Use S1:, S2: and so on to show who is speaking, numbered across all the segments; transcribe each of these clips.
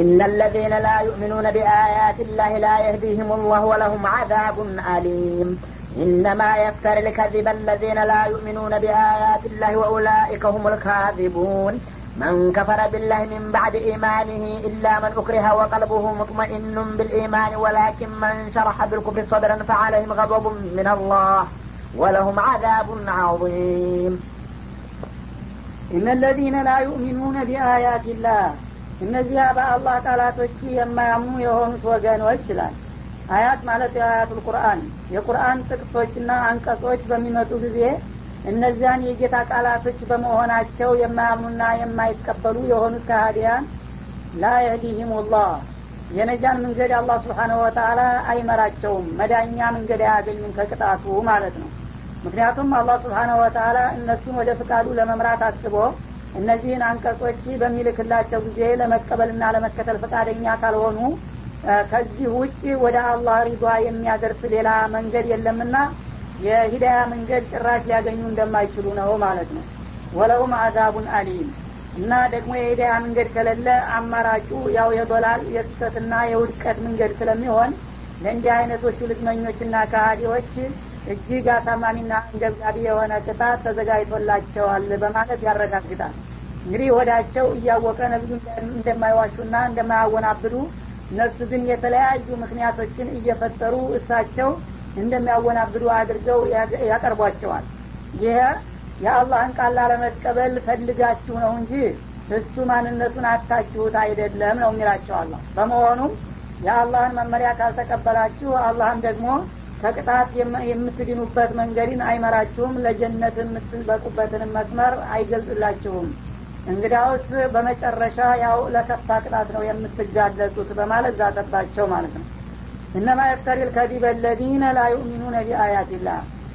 S1: إن الذين لا يؤمنون بآيات الله لا يهديهم الله ولهم عذاب أليم. إنما يفتر الكذب الذين لا يؤمنون بآيات الله وأولئك هم الكاذبون. من كفر بالله من بعد إيمانه إلا من أكره وقلبه مطمئن بالإيمان ولكن من شرح بالكفر صدرا فعليهم غضب من الله ولهم عذاب عظيم.
S2: إن الذين لا يؤمنون بآيات الله እነዚያ በአላህ ቃላቶች የማያምኑ የሆኑት ወገኖች ይላል። አያት ማለት የአያቱል ቁርአን የቁርአን ጥቅሶችና አንቀጾች በሚመጡ ጊዜ እነዚያን የጌታ ቃላቶች በመሆናቸው የማያምኑና የማይቀበሉ የሆኑት ካህዲያን ላ የህዲህም ላህ የነጃን መንገድ አላህ ስብሓነሁ ወተአላ አይመራቸውም መዳኛ መንገድ አያገኙም ከቅጣቱ ማለት ነው። ምክንያቱም አላህ ስብሓነሁ ወተአላ እነሱን ወደ ፍቃዱ ለመምራት አስቦ እነዚህን አንቀጾች በሚልክላቸው ጊዜ ለመቀበልና ለመከተል ፈቃደኛ ካልሆኑ ከዚህ ውጭ ወደ አላህ ሪዷ የሚያደርስ ሌላ መንገድ የለምና የሂዳያ መንገድ ጭራሽ ሊያገኙ እንደማይችሉ ነው ማለት ነው። ወለውም አዛቡን አሊም። እና ደግሞ የሂዳያ መንገድ ከሌለ አማራጩ ያው የዶላል የስሰትና የውድቀት መንገድ ስለሚሆን ለእንዲህ አይነቶቹ ልግመኞችና ካሃዲዎች እጅግ አሳማሚና አንገብጋቢ የሆነ ቅጣት ተዘጋጅቶላቸዋል በማለት ያረጋግጣል። እንግዲህ ወዳቸው እያወቀ ነቢዩ እንደማይዋሹና እንደማያወናብዱ እነሱ ግን የተለያዩ ምክንያቶችን እየፈጠሩ እሳቸው እንደሚያወናብዱ አድርገው ያቀርቧቸዋል። ይሄ የአላህን ቃል ላለመቀበል ፈልጋችሁ ነው እንጂ እሱ ማንነቱን አታችሁት አይደለም ነው የሚላቸው አላህ። በመሆኑም የአላህን መመሪያ ካልተቀበላችሁ አላህም ደግሞ ከቅጣት የምትድኑበት መንገድን አይመራችሁም። ለጀነት የምትበቁበትን መስመር አይገልጽላችሁም። እንግዳውስ በመጨረሻ ያው ለከፋ ቅጣት ነው የምትጋለጡት በማለት ዛተባቸው ማለት ነው። እነማ የፍተሪ ልከዲበ ለዚነ ላ ዩእሚኑነ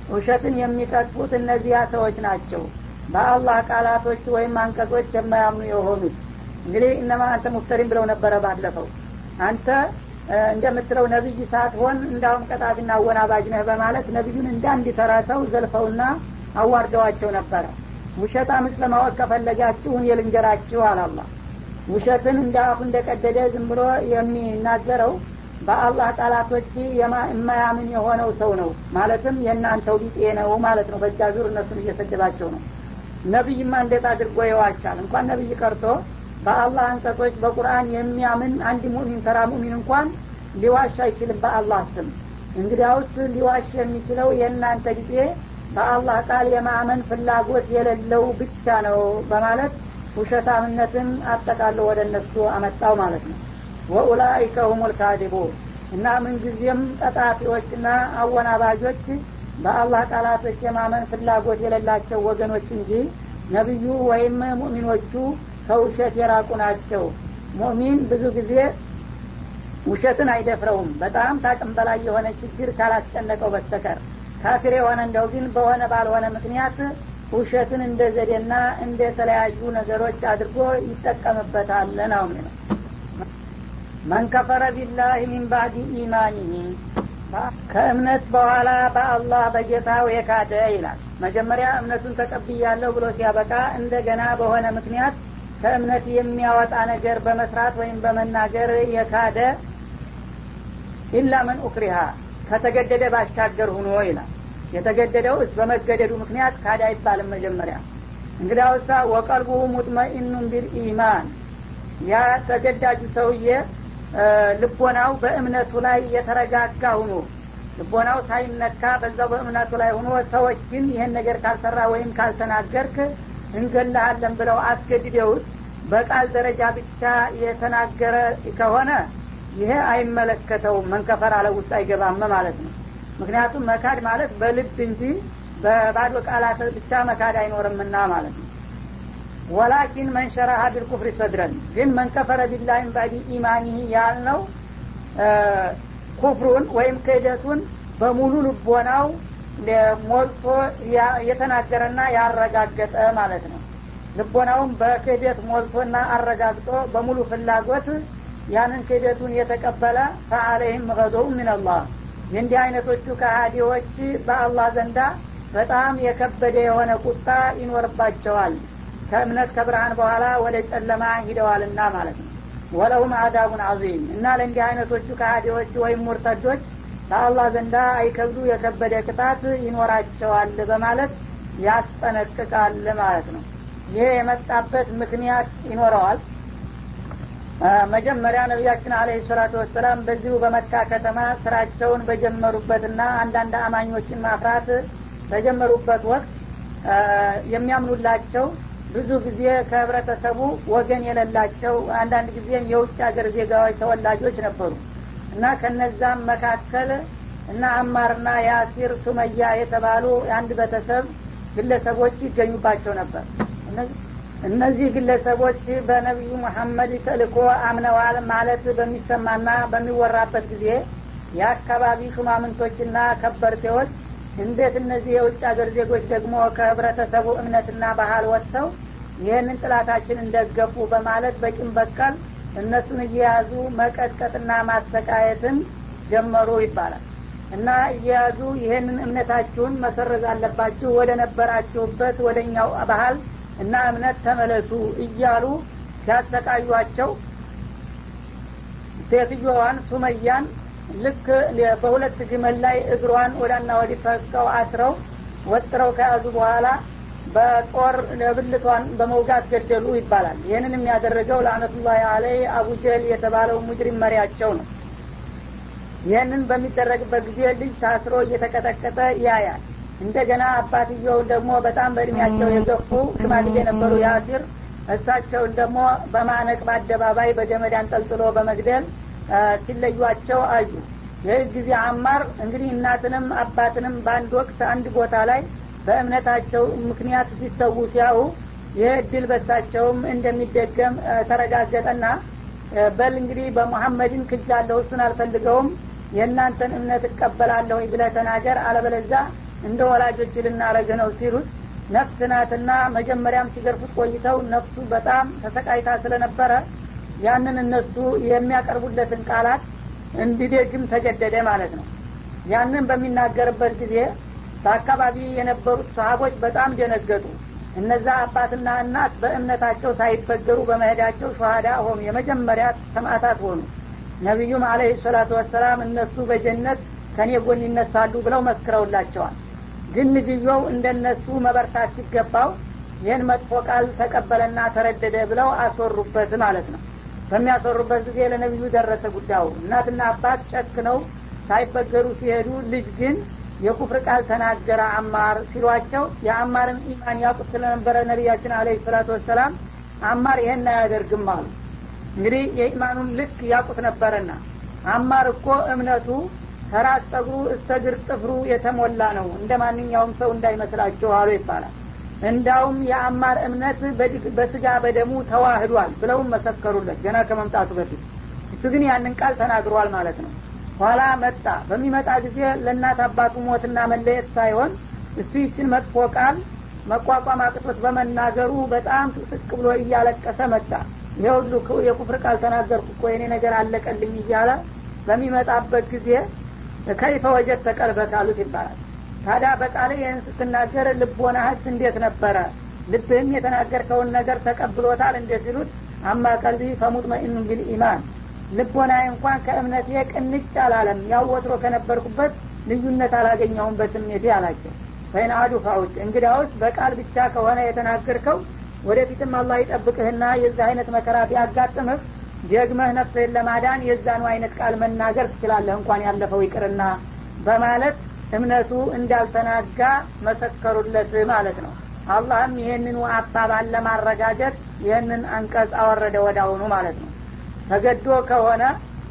S2: ውሸትን የሚቀጥፉት እነዚያ ሰዎች ናቸው። በአላህ ቃላቶች ወይም አንቀጾች የማያምኑ የሆኑት። እንግዲህ እነማ አንተ ሙፍተሪን ብለው ነበረ ባለፈው። አንተ እንደምትለው ነቢይ ሳትሆን እንዳውም ቀጣፊና አወናባጅ ነህ በማለት ነቢዩን እንዳንድ ተራ ሰው ዘልፈውና አዋርደዋቸው ነበረ ውሸታምስ ለማወቅ ከፈለጋችሁ እኔ ልንገራችሁ አላላ ውሸትን እንደ አፉ እንደቀደደ ዝም ብሎ የሚናገረው በአላህ ቃላቶች የማያምን የሆነው ሰው ነው። ማለትም የእናንተው ቢጤ ነው ማለት ነው። በእጃ ዙር እነሱን እየሰደባቸው ነው። ነቢይማ እንዴት አድርጎ ይዋቻል እንኳን ነቢይ ቀርቶ በአላህ አንቀጾች በቁርአን የሚያምን አንድ ሙእሚን ተራ ሙእሚን እንኳን ሊዋሽ አይችልም በአላህ ስም። እንግዲያውስ ሊዋሽ የሚችለው የእናንተ ጊዜ በአላህ ቃል የማመን ፍላጎት የሌለው ብቻ ነው በማለት ውሸታምነትን አጠቃሎ ወደ እነሱ አመጣው ማለት ነው። ወኡላይከ ሁም ልካዲቡ እና ምንጊዜም ቀጣፊዎችና አወናባጆች በአላህ ቃላቶች የማመን ፍላጎት የሌላቸው ወገኖች እንጂ ነቢዩ ወይም ሙእሚኖቹ ከውሸት የራቁ ናቸው። ሙእሚን ብዙ ጊዜ ውሸትን አይደፍረውም። በጣም ታቅም በላይ የሆነ ችግር ካላስጨነቀው በስተቀር። ካፊር የሆነ እንደው ግን በሆነ ባልሆነ ምክንያት ውሸትን እንደ ዘዴና እንደ ተለያዩ ነገሮች አድርጎ ይጠቀምበታል ነው የሚለው። መን ከፈረ ቢላህ ሚን ባዕድ ኢማኒህ ከእምነት በኋላ በአላህ በጌታው የካደ ይላል። መጀመሪያ እምነቱን ተቀብያለሁ ብሎ ሲያበቃ እንደገና በሆነ ምክንያት ከእምነት የሚያወጣ ነገር በመስራት ወይም በመናገር የካደ ኢላ መን ኡክሪሃ ከተገደደ ባሻገር ሁኖ ይላል። የተገደደው በመገደዱ ምክንያት ካደ አይባልም መጀመሪያ። እንግዲያውሳ ወቀልቡ ሙጥመኢኑን ቢልኢማን ያ ተገዳጁ ሰውዬ ልቦናው በእምነቱ ላይ የተረጋጋ ሁኖ ልቦናው ሳይነካ በዛው በእምነቱ ላይ ሁኖ ሰዎች ግን ይህን ነገር ካልሰራ ወይም ካልተናገርክ እንገላሃለን ብለው አስገድደውት በቃል ደረጃ ብቻ የተናገረ ከሆነ ይሄ አይመለከተውም። መንከፈር አለ ውስጥ አይገባም ማለት ነው። ምክንያቱም መካድ ማለት በልብ እንጂ በባዶ ቃላት ብቻ መካድ አይኖርምና ማለት ነው። ولكن من شرح بالكفر صدرا ግን من كفر بالله من بعد إيمانه ያልነው ኩፍሩን ወይም ክህደቱን በሙሉ ልቦናው ሞልቶ የተናገረና ያረጋገጠ ማለት ነው። ልቦናውም በክህደት ሞልቶና አረጋግጦ በሙሉ ፍላጎት ያንን ክህደቱን የተቀበለ فعليهم غضب من الله የእንዲህ አይነቶቹ ከሃዲዎች በአላህ ዘንዳ በጣም የከበደ የሆነ ቁጣ ይኖርባቸዋል። ከእምነት ከብርሃን በኋላ ወደ ጨለማ ሂደዋልና ማለት ነው። ወለሁም አዛቡን አዚም እና ለእንዲህ አይነቶቹ ከሃዲዎች ወይም ሙርተዶች በአላህ ዘንዳ አይከብዱ የከበደ ቅጣት ይኖራቸዋል በማለት ያስጠነቅቃል ማለት ነው። ይሄ የመጣበት ምክንያት ይኖረዋል። መጀመሪያ ነቢያችን አለህ ሰላቱ ወሰላም በዚሁ በመካ ከተማ ስራቸውን በጀመሩበትና አንዳንድ አማኞችን ማፍራት በጀመሩበት ወቅት የሚያምኑላቸው ብዙ ጊዜ ከህብረተሰቡ ወገን የሌላቸው አንዳንድ ጊዜም የውጭ ሀገር ዜጋዎች ተወላጆች ነበሩ እና ከነዛም መካከል እና አማርና ያሲር ሱመያ የተባሉ የአንድ ቤተሰብ ግለሰቦች ይገኙባቸው ነበር። እነዚህ ግለሰቦች በነቢዩ መሐመድ ተልኮ አምነዋል ማለት በሚሰማና በሚወራበት ጊዜ የአካባቢ ሹማምንቶችና ከበርቴዎች እንዴት እነዚህ የውጭ ሀገር ዜጎች ደግሞ ከህብረተሰቡ እምነትና ባህል ወጥተው ይህንን ጥላታችን እንደገፉ በማለት በቂም በቀል እነሱን እየያዙ መቀጥቀጥና ማሰቃየትን ጀመሩ ይባላል። እና እየያዙ ይህንን እምነታችሁን መሰረዝ አለባችሁ ወደ ነበራችሁበት ወደ እኛው ባህል እና እምነት ተመለሱ እያሉ ሲያሰቃዩቸው ሴትዮዋን ሱመያን ልክ በሁለት ግመል ላይ እግሯን ወዳና ወዲህ ፈቀው አስረው ወጥረው ከያዙ በኋላ በጦር ብልቷን በመውጋት ገደሉ ይባላል። ይህንን የሚያደረገው ለአነቱላህ አለይ አቡጀል የተባለው ሙጅሪም መሪያቸው ነው። ይህንን በሚደረግበት ጊዜ ልጅ ታስሮ እየተቀጠቀጠ ያያል። እንደገና አባትየውን ደግሞ በጣም በእድሜያቸው የገፉ ሽማግሌ የነበሩ ያሲር እሳቸውን ደግሞ በማነቅ በአደባባይ በገመድ አንጠልጥሎ በመግደል ሲለዩቸው አዩ። ይህ ጊዜ አማር እንግዲህ እናትንም አባትንም በአንድ ወቅት አንድ ቦታ ላይ በእምነታቸው ምክንያት ሲሰዉ ሲያዩ ይህ እድል በሳቸውም እንደሚደገም ተረጋገጠና በል እንግዲህ በሙሐመድን ክጃለሁ እሱን አልፈልገውም የእናንተን እምነት እቀበላለሁ ብለህ ተናገር አለበለዛ እንደ ወላጆች ልናረግ ነው ሲሉት ነፍስ ናትና መጀመሪያም ሲገርፉት ቆይተው ነፍሱ በጣም ተሰቃይታ ስለነበረ ያንን እነሱ የሚያቀርቡለትን ቃላት እንዲደግም ተገደደ ማለት ነው። ያንን በሚናገርበት ጊዜ በአካባቢ የነበሩት ሰሀቦች በጣም ደነገጡ። እነዛ አባትና እናት በእምነታቸው ሳይበገሩ በመሄዳቸው ሸሃዳ ሆኑ። የመጀመሪያ ሰማዕታት ሆኑ። ነቢዩም አለህ ሰላቱ ወሰላም እነሱ በጀነት ከኔ ጎን ይነሳሉ ብለው መስክረውላቸዋል። ግን ልጅየው እንደነሱ መበርታት ሲገባው ይህን መጥፎ ቃል ተቀበለና ተረደደ ብለው አስወሩበት ማለት ነው። በሚያስወሩበት ጊዜ ለነቢዩ ደረሰ ጉዳዩ። እናትና አባት ጨክነው ሳይበገሩ ሲሄዱ ልጅ ግን የኩፍር ቃል ተናገረ አማር ሲሏቸው የአማርን ኢማን ያቁት ስለነበረ ነቢያችን አለ ሰላቱ ወሰላም አማር ይሄን አያደርግም አሉ። እንግዲህ የኢማኑን ልክ ያቁት ነበረና አማር እኮ እምነቱ ከራስ ጸጉሩ እስተ ግር ጥፍሩ የተሞላ ነው እንደ ማንኛውም ሰው እንዳይመስላችሁ አሉ ይባላል። እንዳውም የአማር እምነት በስጋ በደሙ ተዋህዷል ብለውም መሰከሩለት ገና ከመምጣቱ በፊት። እሱ ግን ያንን ቃል ተናግሯል ማለት ነው ኋላ መጣ። በሚመጣ ጊዜ ለእናት አባቱ ሞትና መለየት ሳይሆን እሱ ይችን መጥፎ ቃል መቋቋም አቅቶት በመናገሩ በጣም ስቅ ብሎ እያለቀሰ መጣ። ይሄ የኩፍር ቃል ተናገርኩ እኮ የኔ ነገር አለቀልኝ እያለ በሚመጣበት ጊዜ ከይፈ ወጀድ ተቀልበት ይባላል። ታዲያ በቃል ይህን ስትናገር ልቦናህስ እንዴት ነበረ? ልብህም የተናገርከውን ነገር ተቀብሎታል እንዴት ሲሉት አማ ቀልቢ ቢልኢማን ልቦናዬ እንኳን ከእምነቴ ቅንጭ አላለም። ያው ከነበርኩበት ልዩነት አላገኘውም በስሜቴ አላቸው። ፈይን አዱ ፋውጭ እንግዳውስ በቃል ብቻ ከሆነ የተናገርከው ወደፊትም አላህ ይጠብቅህና የዚህ አይነት መከራ ቢያጋጥምህ ደግመህ ነፍስህን ለማዳን የዛኑ አይነት ቃል መናገር ትችላለህ እንኳን ያለፈው ይቅርና በማለት እምነቱ እንዳልተናጋ መሰከሩለት ማለት ነው። አላህም ይህንኑ አባባል ለማረጋገጥ ይህንን አንቀጽ አወረደ ወዳውኑ ማለት ነው ተገዶ ከሆነ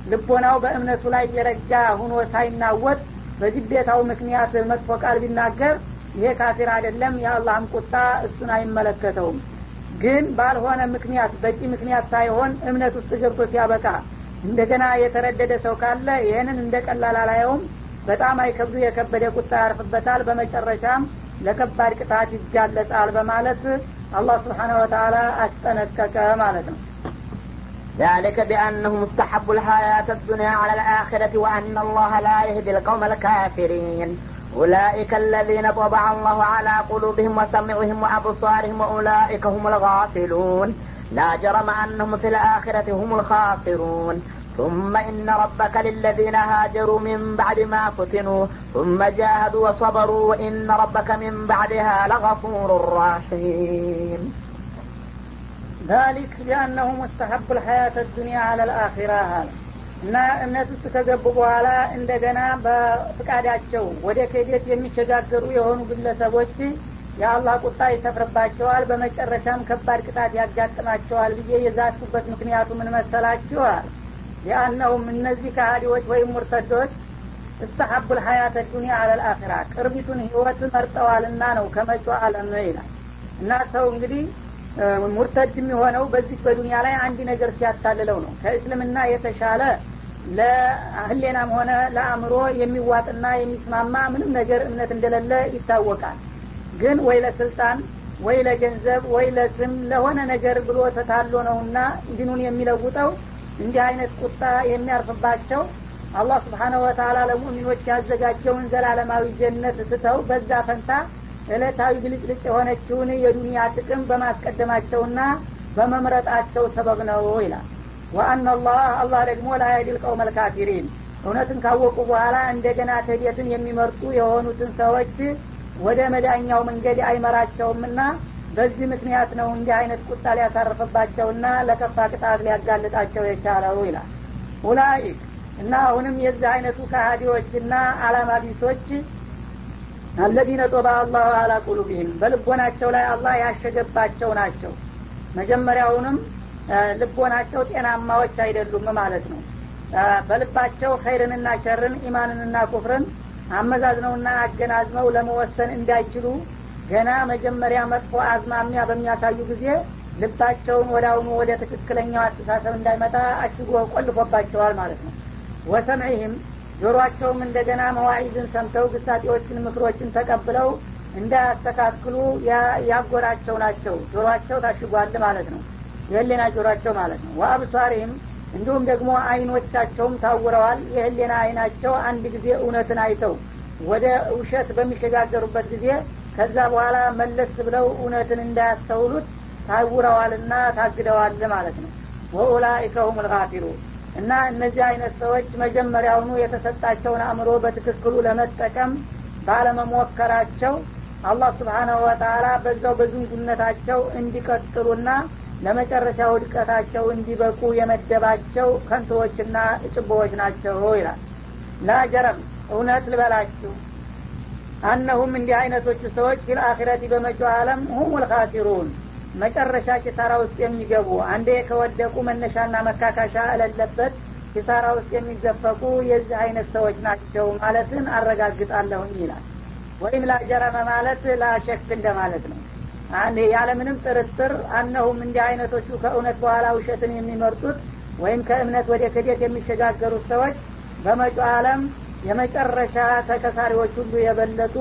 S2: ልቦናው በእምነቱ ላይ የረጋ ሁኖ ሳይናወጥ በግዴታው ምክንያት መጥፎ ቃል ቢናገር ይሄ ካፊር አይደለም የአላህም ቁጣ እሱን አይመለከተውም። ግን ባልሆነ ምክንያት በቂ ምክንያት ሳይሆን እምነት ውስጥ ገብቶ ሲያበቃ እንደገና የተረደደ ሰው ካለ ይህንን እንደ ቀላል አላየውም። በጣም አይከብዱ የከበደ ቁጣ ያርፍበታል። በመጨረሻም ለከባድ ቅጣት ይጋለጣል በማለት አላህ ስብሓነ ወተላ አስጠነቀቀ ማለት ነው
S1: ذلك بأنه مستحب الحياة الدنيا على الآخرة وأن الله لا يهدي القوم الكافرين. أولئك الذين طبع الله على قلوبهم وسمعهم وأبصارهم وأولئك هم الغافلون. لا جرم أنهم في الآخرة هم الخاسرون. ثم إن ربك للذين هاجروا من بعد ما فتنوا. ثم جاهدوا وصبروا وإن ربك من بعدها لغفور رحيم.
S2: ذሊክ ቢአነሁ ሙስተሐቡ ልሐያት ዱኒያ አለ ልአኪራ አለ እና እምነት ውስጥ ከገቡ በኋላ እንደገና በፍቃዳቸው ወደ ክህደት የሚሸጋገሩ የሆኑ ግለሰቦች የአላህ ቁጣ ይሰፍርባቸዋል። በመጨረሻም ከባድ ቅጣት ያጋጥማቸዋል ብዬ የዛቱበት ምክንያቱ ምን መሰላችኋል ሊአነሁም እነዚህ ከሀዲዎች ወይም ሙርተዶች እስተሐቡ ልሀያተ ዱኒያ አለልአኪራ ቅርቢቱን ህይወት መርጠዋልና ነው ከመጮ አለም ይላል። እና ሰው እንግዲህ ሙርተድ የሚሆነው በዚህ በዱንያ ላይ አንድ ነገር ሲያታልለው ነው። ከእስልምና የተሻለ ለህሌናም ሆነ ለአእምሮ የሚዋጥና የሚስማማ ምንም ነገር እምነት እንደሌለ ይታወቃል። ግን ወይ ለስልጣን ወይ ለገንዘብ ወይ ለስም ለሆነ ነገር ብሎ ተታሎ ነውና ዲኑን የሚለውጠው እንዲህ አይነት ቁጣ የሚያርፍባቸው አላህ ስብሓነሁ ወተላ ለሙእሚኖች ያዘጋጀውን ዘላለማዊ ጀነት ስተው በዛ ፈንታ እለታዊ ብልጭልጭ የሆነችውን የዱንያ ጥቅም በማስቀደማቸውና በመምረጣቸው ሰበብ ነው ይላል። وأن الله አላህ ደግሞ لا يهدي القوم الكافرين። እውነትን ካወቁ በኋላ እንደገና ክህደትን የሚመርጡ የሆኑትን ሰዎች ወደ መዳኛው መንገድ አይመራቸውምና በዚህ ምክንያት ነው እንዲህ አይነት ቁጣ ሊያሳርፍባቸውና ለከፋ ቅጣት ሊያጋልጣቸው የቻለው ይላል። أولئك እና አሁንም የዚህ አይነቱ ከሃዲዎችና አላማ ቢሶች አለዚነ ጦባ አላሁ አላ ቁሉቢህም በልቦናቸው ላይ አላህ ያሸገባቸው ናቸው። መጀመሪያውንም ልቦናቸው ጤናማዎች አይደሉም ማለት ነው። በልባቸው ኸይርንና ሸርን ኢማንንና ኩፍርን አመዛዝነውና አገናዝመው ለመወሰን እንዳይችሉ ገና መጀመሪያ መጥፎ አዝማሚያ በሚያሳዩ ጊዜ ልባቸውን አሁኑ ወደ ትክክለኛው አስተሳሰብ እንዳይመጣ አሽጎ ቆልፎባቸዋል ማለት ነው። ወሰምዒህም ጆሮአቸውም እንደገና መዋዒዝን ሰምተው ግሳጤዎችን ምክሮችን ተቀብለው እንዳያስተካክሉ ያጎራቸው ናቸው። ጆሮአቸው ታሽጓል ማለት ነው። የህሌና ጆሮአቸው ማለት ነው። ወአብሷሪህም እንዲሁም ደግሞ አይኖቻቸውም ታውረዋል። የህሌና አይናቸው አንድ ጊዜ እውነትን አይተው ወደ ውሸት በሚሸጋገሩበት ጊዜ ከዛ በኋላ መለስ ብለው እውነትን እንዳያስተውሉት ታውረዋልና ታግደዋል ማለት ነው። ወኡላኢከ ሁም ልጋፊሩ እና እነዚህ አይነት ሰዎች መጀመሪያውኑ የተሰጣቸውን አእምሮ በትክክሉ ለመጠቀም ባለመሞከራቸው አላህ ስብሓናሁ ወተላ በዛው በዝንጉነታቸው እንዲቀጥሉና ለመጨረሻ ውድቀታቸው እንዲበቁ የመደባቸው ከንቶዎችና ጭቦዎች ናቸው ይላል። ላጀረም እውነት ልበላችሁ አነሁም እንዲህ አይነቶቹ ሰዎች ፊልአኪረቲ በመጪው አለም ሁም ልካሲሩን መጨረሻ ኪሳራ ውስጥ የሚገቡ አንዴ ከወደቁ መነሻና መካካሻ እለለበት ኪሳራ ውስጥ የሚዘፈቁ የዚህ አይነት ሰዎች ናቸው ማለትን አረጋግጣለሁኝ ይላል። ወይም ላጀረመ ማለት ላሸክ እንደማለት ነው። ያለምንም ጥርጥር አነሁም እንዲህ አይነቶቹ ከእውነት በኋላ ውሸትን የሚመርጡት ወይም ከእምነት ወደ ክደት የሚሸጋገሩት ሰዎች በመጪው አለም የመጨረሻ ተከሳሪዎች ሁሉ የበለጡ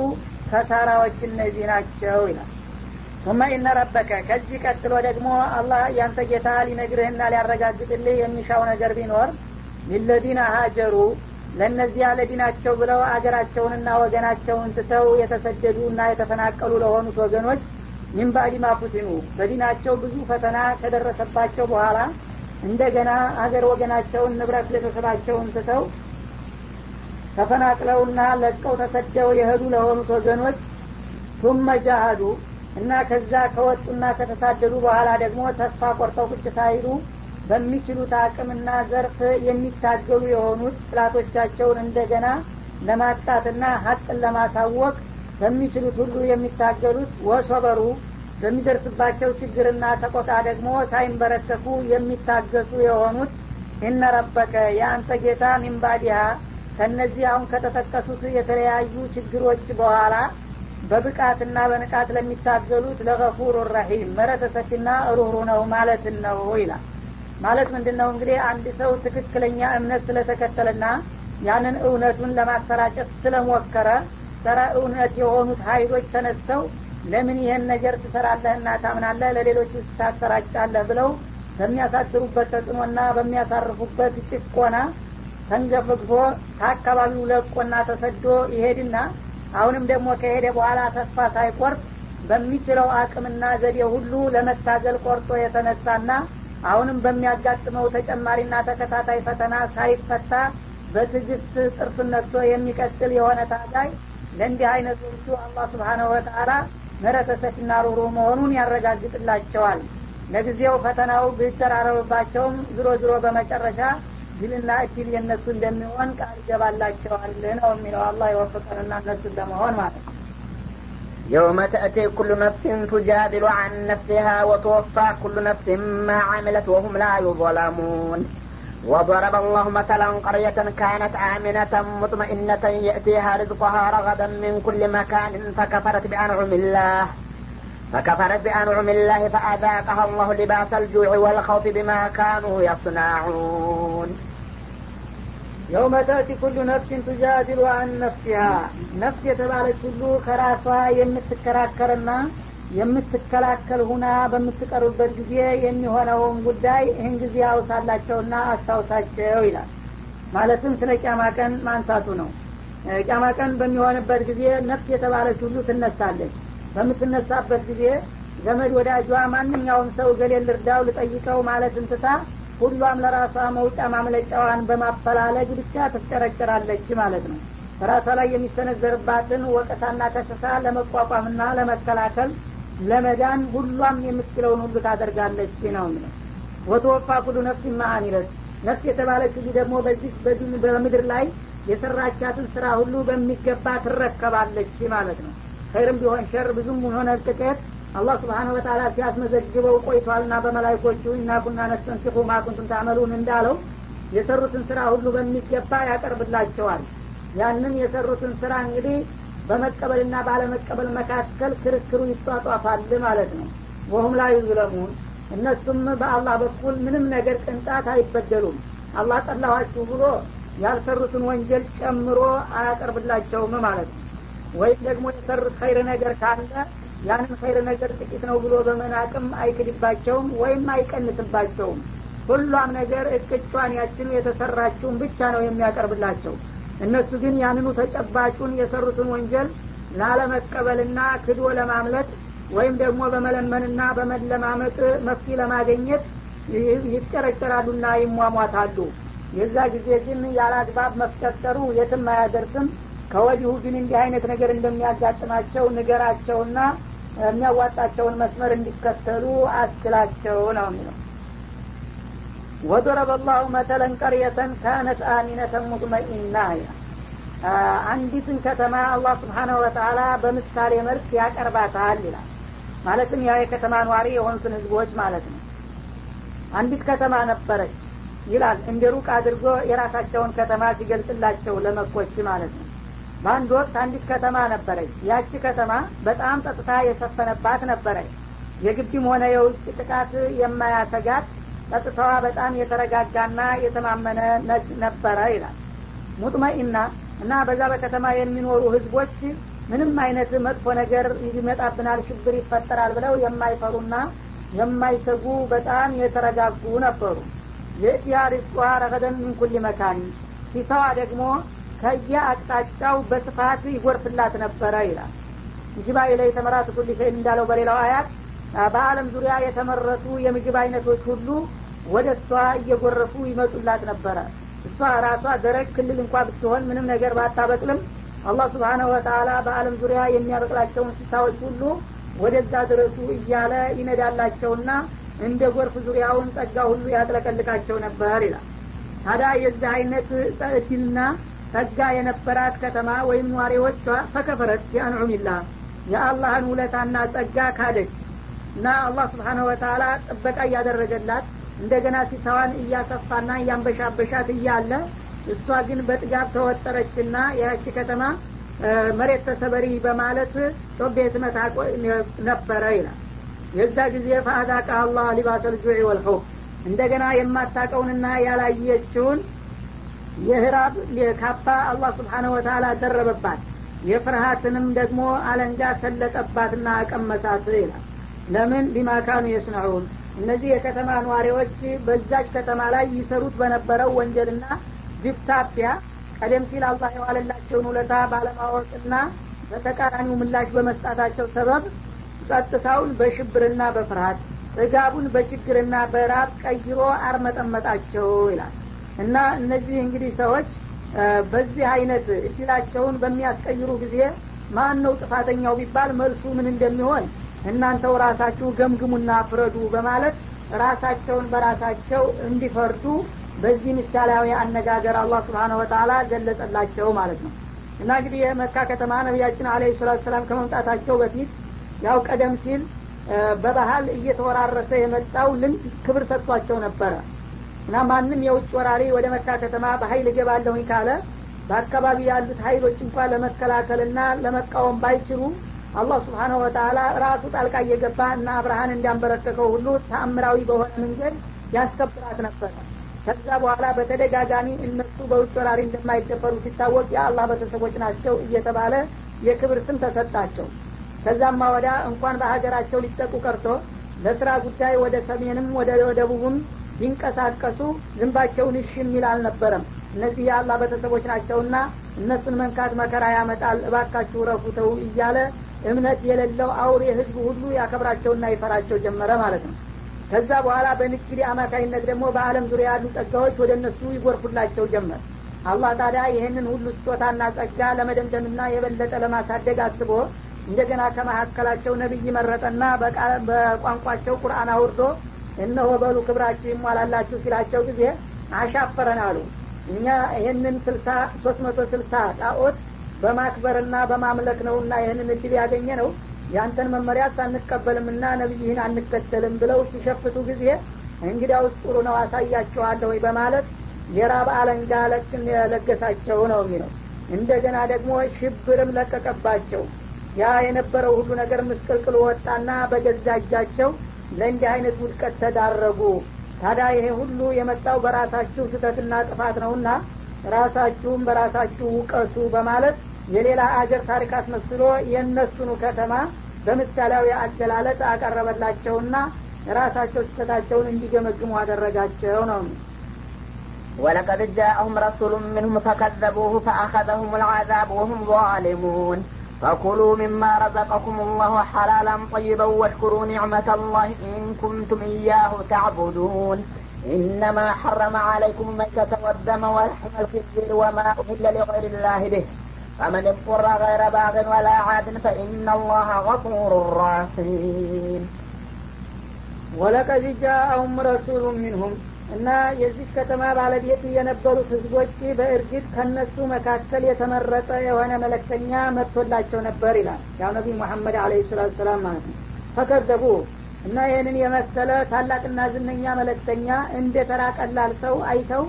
S2: ከሳራዎች እነዚህ ናቸው ይላል ثم ኢነ ረበከ ከዚህ ቀጥሎ ደግሞ አላህ ያንተ ጌታ ሊነግርህና ሊያረጋግጥልህ የሚሻው ነገር ቢኖር ሊለዚነ ሀጀሩ ለእነዚያ ለዲናቸው ብለው አገራቸውንና ወገናቸውን ትተው የተሰደዱ እና የተፈናቀሉ ለሆኑት ወገኖች ሚን ባዕድ ማፉቲኑ በዲናቸው ብዙ ፈተና ከደረሰባቸው በኋላ እንደገና አገር ወገናቸውን ንብረት ቤተሰባቸውን ትተው ተፈናቅለውና ለቀው ተሰደው የሄዱ ለሆኑት ወገኖች ቱመ ጃሃዱ እና ከዛ ከወጡና ከተሳደዱ በኋላ ደግሞ ተስፋ ቆርጠው ቁጭ ሳይሉ በሚችሉት አቅምና ዘርፍ የሚታገሉ የሆኑት ጥላቶቻቸውን እንደገና ለማጣትና ሀቅን ለማሳወቅ በሚችሉት ሁሉ የሚታገሉት ወሶበሩ በሚደርስባቸው ችግርና ተቆጣ ደግሞ ሳይንበረከኩ የሚታገሱ የሆኑት እነ ረበከ የአንተ ጌታ ሚንባዲሃ ከእነዚህ አሁን ከተጠቀሱት የተለያዩ ችግሮች በኋላ በብቃትና በንቃት ለሚታገሉት ለገፉር ረሒም መረተ ሰፊና ሩህሩ ነው ማለትን ነው ይላል። ማለት ምንድን ነው እንግዲህ አንድ ሰው ትክክለኛ እምነት ስለተከተለና ያንን እውነቱን ለማሰራጨት ስለሞከረ ጸረ እውነት የሆኑት ሀይሎች ተነስተው ለምን ይህን ነገር ትሰራለህና ታምናለህ? ለሌሎች ውስጥ ታሰራጫለህ ብለው በሚያሳድሩበት ተጽዕኖና በሚያሳርፉበት ጭቆና ተንገፍግፎ ከአካባቢው ለቆና ተሰዶ ይሄድና አሁንም ደግሞ ከሄደ በኋላ ተስፋ ሳይቆርጥ በሚችለው አቅምና ዘዴ ሁሉ ለመታገል ቆርጦ የተነሳና አሁንም በሚያጋጥመው ተጨማሪና ተከታታይ ፈተና ሳይፈታ በትዕግስት ጥርሱን ነክቶ የሚቀጥል የሆነ ታጋይ ለእንዲህ አይነቶቹ አላህ ስብሓነሁ ወተአላ ምህረተ ሰፊና መሆኑን ያረጋግጥላቸዋል። ለጊዜው ፈተናው ቢደራረብባቸውም ዝሮ ዝሮ በመጨረሻ ድልና እድል የእነሱ እንደሚሆን ቃል ይገባላቸዋል ነው የሚለው አላህ የወፈቀንና እነሱን ለመሆን ማለት ነው
S1: يوم تأتي كل نفس تجادل عن نفسها وتوفى كل نفس ما عملت وهم لا يظلمون وضرب الله مثلا قرية كانت آمنة مطمئنة يأتيها رزقها رغدا من كل مكان فكفرت بأنعم الله فكفرت بأنعم الله فأذاقها الله لباس الجوع والخوف بما كانوا يصنعون
S2: የውመ ተእቲ ኩሉ ነፍሲን ቱጃድሉ አን ነፍሲሃ ነፍስ የተባለች ሁሉ ከራሷ የምትከራከርና የምትከላከል ሁና በምትቀርብበት ጊዜ የሚሆነውን ጉዳይ ይህን ጊዜ አውሳላቸውና አስታውሳቸው ይላል ማለትም ስለ ቂያማ ቀን ማንሳቱ ነው ቂያማ ቀን በሚሆንበት ጊዜ ነፍስ የተባለች ሁሉ ትነሳለች በምትነሳበት ጊዜ ዘመድ ወዳጇ ማንኛውም ሰው ገሌ ልርዳው ልጠይቀው ማለት እንትታ ሁሏም ለራሷ መውጫ ማምለጫዋን በማፈላለግ ብቻ ትፍጨረጨራለች ማለት ነው። በራሷ ላይ የሚሰነዘርባትን ወቀሳና ከሰሳ ለመቋቋምና ለመከላከል ለመዳን ሁሏም የምትችለውን ሁሉ ታደርጋለች ነው የሚለው። ወተወፋ ኩሉ ነፍስ ማአሚለት ነፍስ የተባለች ደግሞ በዚህ በምድር ላይ የሰራቻትን ስራ ሁሉ በሚገባ ትረከባለች ማለት ነው ኸይርም ቢሆን ሸር ብዙም ሆነ ጥቂት አላህ ስብሓን ወተላ ሲያስመዘግበው ቆይቷልና በመላይኮቹ እና ኩና ማኩንቱም ታመሉን እንዳለው የሰሩትን ስራ ሁሉ በሚገባ ያቀርብላቸዋል። ያንን የሰሩትን ስራ እንግዲህ በመቀበልና ባለመቀበል መካከል ክርክሩ ይጧጧፋል ማለት ነው። ወሁም ላይ ዩዝለሙን እነሱም በአላህ በኩል ምንም ነገር ቅንጣት አይበደሉም። አላህ ጠላኋችሁ ብሎ ያልሰሩትን ወንጀል ጨምሮ አያቀርብላቸውም ማለት ነው ወይም ደግሞ የሰሩት ኸይር ነገር ካለ ያንን ኸይር ነገር ጥቂት ነው ብሎ በመናቅም አይክድባቸውም ወይም አይቀንስባቸውም። ሁሏም ነገር እቅጯን ያችኑ የተሰራችውን ብቻ ነው የሚያቀርብላቸው። እነሱ ግን ያንኑ ተጨባጩን የሰሩትን ወንጀል ላለመቀበልና ክዶ ለማምለጥ ወይም ደግሞ በመለመንና በመለማመጥ መፍትሄ ለማገኘት ይጨረጨራሉና ይሟሟታሉ። የዛ ጊዜ ግን ያለ አግባብ መፍጨርጨሩ የትም አያደርስም ከወዲሁ ግን እንዲህ አይነት ነገር እንደሚያጋጥማቸው ንገራቸውና የሚያዋጣቸውን መስመር እንዲከተሉ አስችላቸው ነው የሚለው። ወضረበ ላሁ መተለን ቀርየተን ካነት አሚነተን ሙጥመኢና አንዲትን ከተማ አላህ ስብሓናሁ ወተላ በምሳሌ መልክ ያቀርባታል ይላል። ማለትም ያ የከተማ ኗሪ የሆኑትን ህዝቦች ማለት ነው። አንዲት ከተማ ነበረች ይላል። እንደ ሩቅ አድርጎ የራሳቸውን ከተማ ሲገልጽላቸው ለመኮች ማለት ነው በአንድ ወቅት አንዲት ከተማ ነበረች። ያቺ ከተማ በጣም ጸጥታ የሰፈነባት ነበረች። የግቢም ሆነ የውጭ ጥቃት የማያሰጋት ጸጥታዋ በጣም የተረጋጋና የተማመነ ነበረ ይላል። ሙጥመኢና እና በዛ በከተማ የሚኖሩ ህዝቦች ምንም አይነት መጥፎ ነገር ይመጣብናል ሽብር ይፈጠራል ብለው የማይፈሩና የማይሰጉ በጣም የተረጋጉ ነበሩ። የእቲያ ሪዝቋ ረገደን ሚንኩል መካን ሲሰዋ ደግሞ ከየ አቅጣጫው በስፋት ይጎርፍላት ነበረ ይላል። እንጅባ ላይ ተመራት ኩል እንዳለው በሌላው አያት በአለም ዙሪያ የተመረቱ የምግብ አይነቶች ሁሉ ወደ እሷ እየጎረፉ ይመጡላት ነበረ። እሷ ራሷ ደረቅ ክልል እንኳ ብትሆን ምንም ነገር ባታበቅልም አላህ ስብሓነሁ ወተላ በአለም ዙሪያ የሚያበቅላቸው እንስሳዎች ሁሉ ወደዛ ድረሱ እያለ ይነዳላቸውና እንደ ጎርፍ ዙሪያውን ጸጋ ሁሉ ያጥለቀልቃቸው ነበር ይላል። ታዲያ የዚህ አይነት እድልና ጸጋ የነበራት ከተማ ወይም ኗሪዎቿ ፈከፈረት ቢአንዑሚላ የአላህን ውለታና ጸጋ ካደች። እና አላህ ስብሓነሁ ወተላ ጥበቃ እያደረገላት እንደገና ሲሳዋን እያሰፋና እያንበሻበሻት እያለ እሷ ግን በጥጋብ ተወጠረችና ያቺ ከተማ መሬት ተሰበሪ በማለት ጮቤ ትመታ ነበረ ይላል። የዛ ጊዜ ፈአዛቃ አላህ ሊባሰ ልጁዕ ወልኸውፍ። እንደገና የማታቀውንና ያላየችውን የህራብ ካባ አላህ ስብሓነ ወተላ ደረበባት የፍርሃትንም ደግሞ አለንጋ ሰለጠባትና አቀመሳት ይላል። ለምን? ቢማካኑ የስነዑን። እነዚህ የከተማ ነዋሪዎች በዛች ከተማ ላይ ይሰሩት በነበረው ወንጀልና ግፍታፊያ ቀደም ሲል አላህ የዋለላቸውን ውለታ ባለማወቅና በተቃራኒው ምላሽ በመስጣታቸው ሰበብ ጸጥታውን በሽብርና በፍርሃት ጥጋቡን በችግርና በራብ ቀይሮ አርመጠመጣቸው ይላል እና እነዚህ እንግዲህ ሰዎች በዚህ አይነት እድላቸውን በሚያስቀይሩ ጊዜ ማን ነው ጥፋተኛው ቢባል መልሱ ምን እንደሚሆን እናንተው ራሳችሁ ገምግሙና ፍረዱ በማለት ራሳቸውን በራሳቸው እንዲፈርዱ በዚህ ምሳሌያዊ አነጋገር አላህ ስብሓነ ወተላ ገለጸላቸው ማለት ነው። እና እንግዲህ የመካ ከተማ ነቢያችን አለ ሰላቱ ሰላም ከመምጣታቸው በፊት ያው ቀደም ሲል በባህል እየተወራረሰ የመጣው ልምድ ክብር ሰጥቷቸው ነበረ እና ማንም የውጭ ወራሪ ወደ መካ ከተማ በሀይል እገባለሁኝ ካለ በአካባቢ ያሉት ሀይሎች እንኳን ለመከላከልና ለመቃወም ባይችሉ አላህ ስብሓነሁ ወተላ ራሱ ጣልቃ እየገባ እና አብርሃን እንዳንበረከከው ሁሉ ተአምራዊ በሆነ መንገድ ያስከብራት ነበረ ከዛ በኋላ በተደጋጋሚ እነሱ በውጭ ወራሪ እንደማይደፈሩ ሲታወቅ የአላህ ቤተሰቦች ናቸው እየተባለ የክብር ስም ተሰጣቸው። ከዛማ ወዳ እንኳን በሀገራቸው ሊጠቁ ቀርቶ ለስራ ጉዳይ ወደ ሰሜንም ወደ ደቡብም ቢንቀሳቀሱ ዝንባቸውን እሺ የሚል አልነበረም። እነዚህ የአላህ ቤተሰቦች ናቸውና እነሱን መንካት መከራ ያመጣል እባካችሁ ረፉተው እያለ እምነት የሌለው አውሬ ህዝብ ሁሉ ያከብራቸውና ይፈራቸው ጀመረ ማለት ነው። ከዛ በኋላ በንግድ አማካኝነት ደግሞ በአለም ዙሪያ ያሉ ጸጋዎች ወደ እነሱ ይጎርፉላቸው ጀመር። አላህ ታዲያ ይህንን ሁሉ ስጦታና ጸጋ ለመደምደምና የበለጠ ለማሳደግ አስቦ እንደገና ከመካከላቸው ነቢይ መረጠና በቋንቋቸው ቁርአን አውርዶ እነሆ በሉ ክብራችሁ ይሟላላችሁ ሲላቸው ጊዜ አሻፈረን አሉ። እኛ ይህንን ስልሳ ሶስት መቶ ስልሳ ጣዖት በማክበርና በማምለክ ነውና ይህንን እድል ያገኘ ነው ያንተን መመሪያ አንቀበልምና ነቢይህን አንከተልም ብለው ሲሸፍቱ ጊዜ እንግዲያውስ ጥሩ ነው አሳያችኋለሁ በማለት የራብ አለንጋ ለክን የለገሳቸው ነው የሚለው። እንደገና ደግሞ ሽብርም ለቀቀባቸው። ያ የነበረው ሁሉ ነገር ምስቅልቅል ወጣና በገዛ እጃቸው ለእንዲህ አይነት ውድቀት ተዳረጉ ታዲያ ይሄ ሁሉ የመጣው በራሳችሁ ስህተትና ጥፋት ነውና ራሳችሁም በራሳችሁ ውቀሱ በማለት የሌላ አገር ታሪክ አስመስሎ የእነሱኑ ከተማ በምሳሌያዊ አገላለጥ አቀረበላቸውና ራሳቸው ስህተታቸውን እንዲገመግሙ አደረጋቸው ነው
S1: ولقد جاءهم رسول منهم فكذبوه فأخذهم العذاب وهم ظالمون فكلوا مما رزقكم الله حلالا طيبا واشكروا نعمة الله إن كنتم إياه تعبدون. إنما حرم عليكم الميتة والدم ولحم الخنزير وما أهل لغير الله به. فمن اضطر غير باغ ولا عاد فإن الله غفور رحيم.
S2: ولقد جاءهم رسول منهم እና የዚህ ከተማ ባለቤት የነበሩት ህዝቦች በእርግጥ ከነሱ መካከል የተመረጠ የሆነ መለክተኛ መጥቶላቸው ነበር ይላል። ያው ነቢ ሙሐመድ አለ ሰላቱ ሰላም ማለት ነው። ፈከዘቡ እና ይህንን የመሰለ ታላቅና ዝነኛ መለክተኛ እንደ ተራ ቀላል ሰው አይተው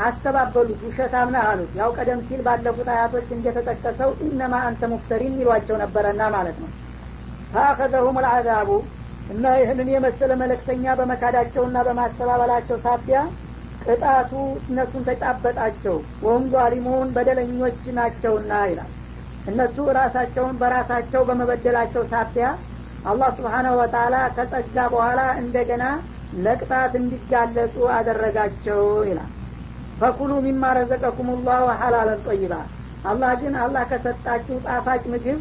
S2: አስተባበሉት ውሸታም ነህ አሉት። ያው ቀደም ሲል ባለፉት አያቶች እንደተጠቀሰው ኢነማ አንተ ሙፍተሪን ይሏቸው ነበረና ማለት ነው። ፈአኸዘሁም ልአዛቡ እና ይህንን የመሰለ መለክተኛ በመካዳቸውና በማስተባበላቸው ሳቢያ ቅጣቱ እነሱን ተጫበጣቸው ወሁም ዟሊሙን በደለኞች ናቸውና ይላል። እነሱ ራሳቸውን በራሳቸው በመበደላቸው ሳቢያ አላህ ስብሓናሁ ወተላ ከጸጋ በኋላ እንደገና ለቅጣት እንዲጋለጹ አደረጋቸው ይላል። ፈኩሉ ሚማ ረዘቀኩም ላሁ ሐላለን ጠይባ። አላህ ግን አላህ ከሰጣችሁ ጣፋጭ ምግብ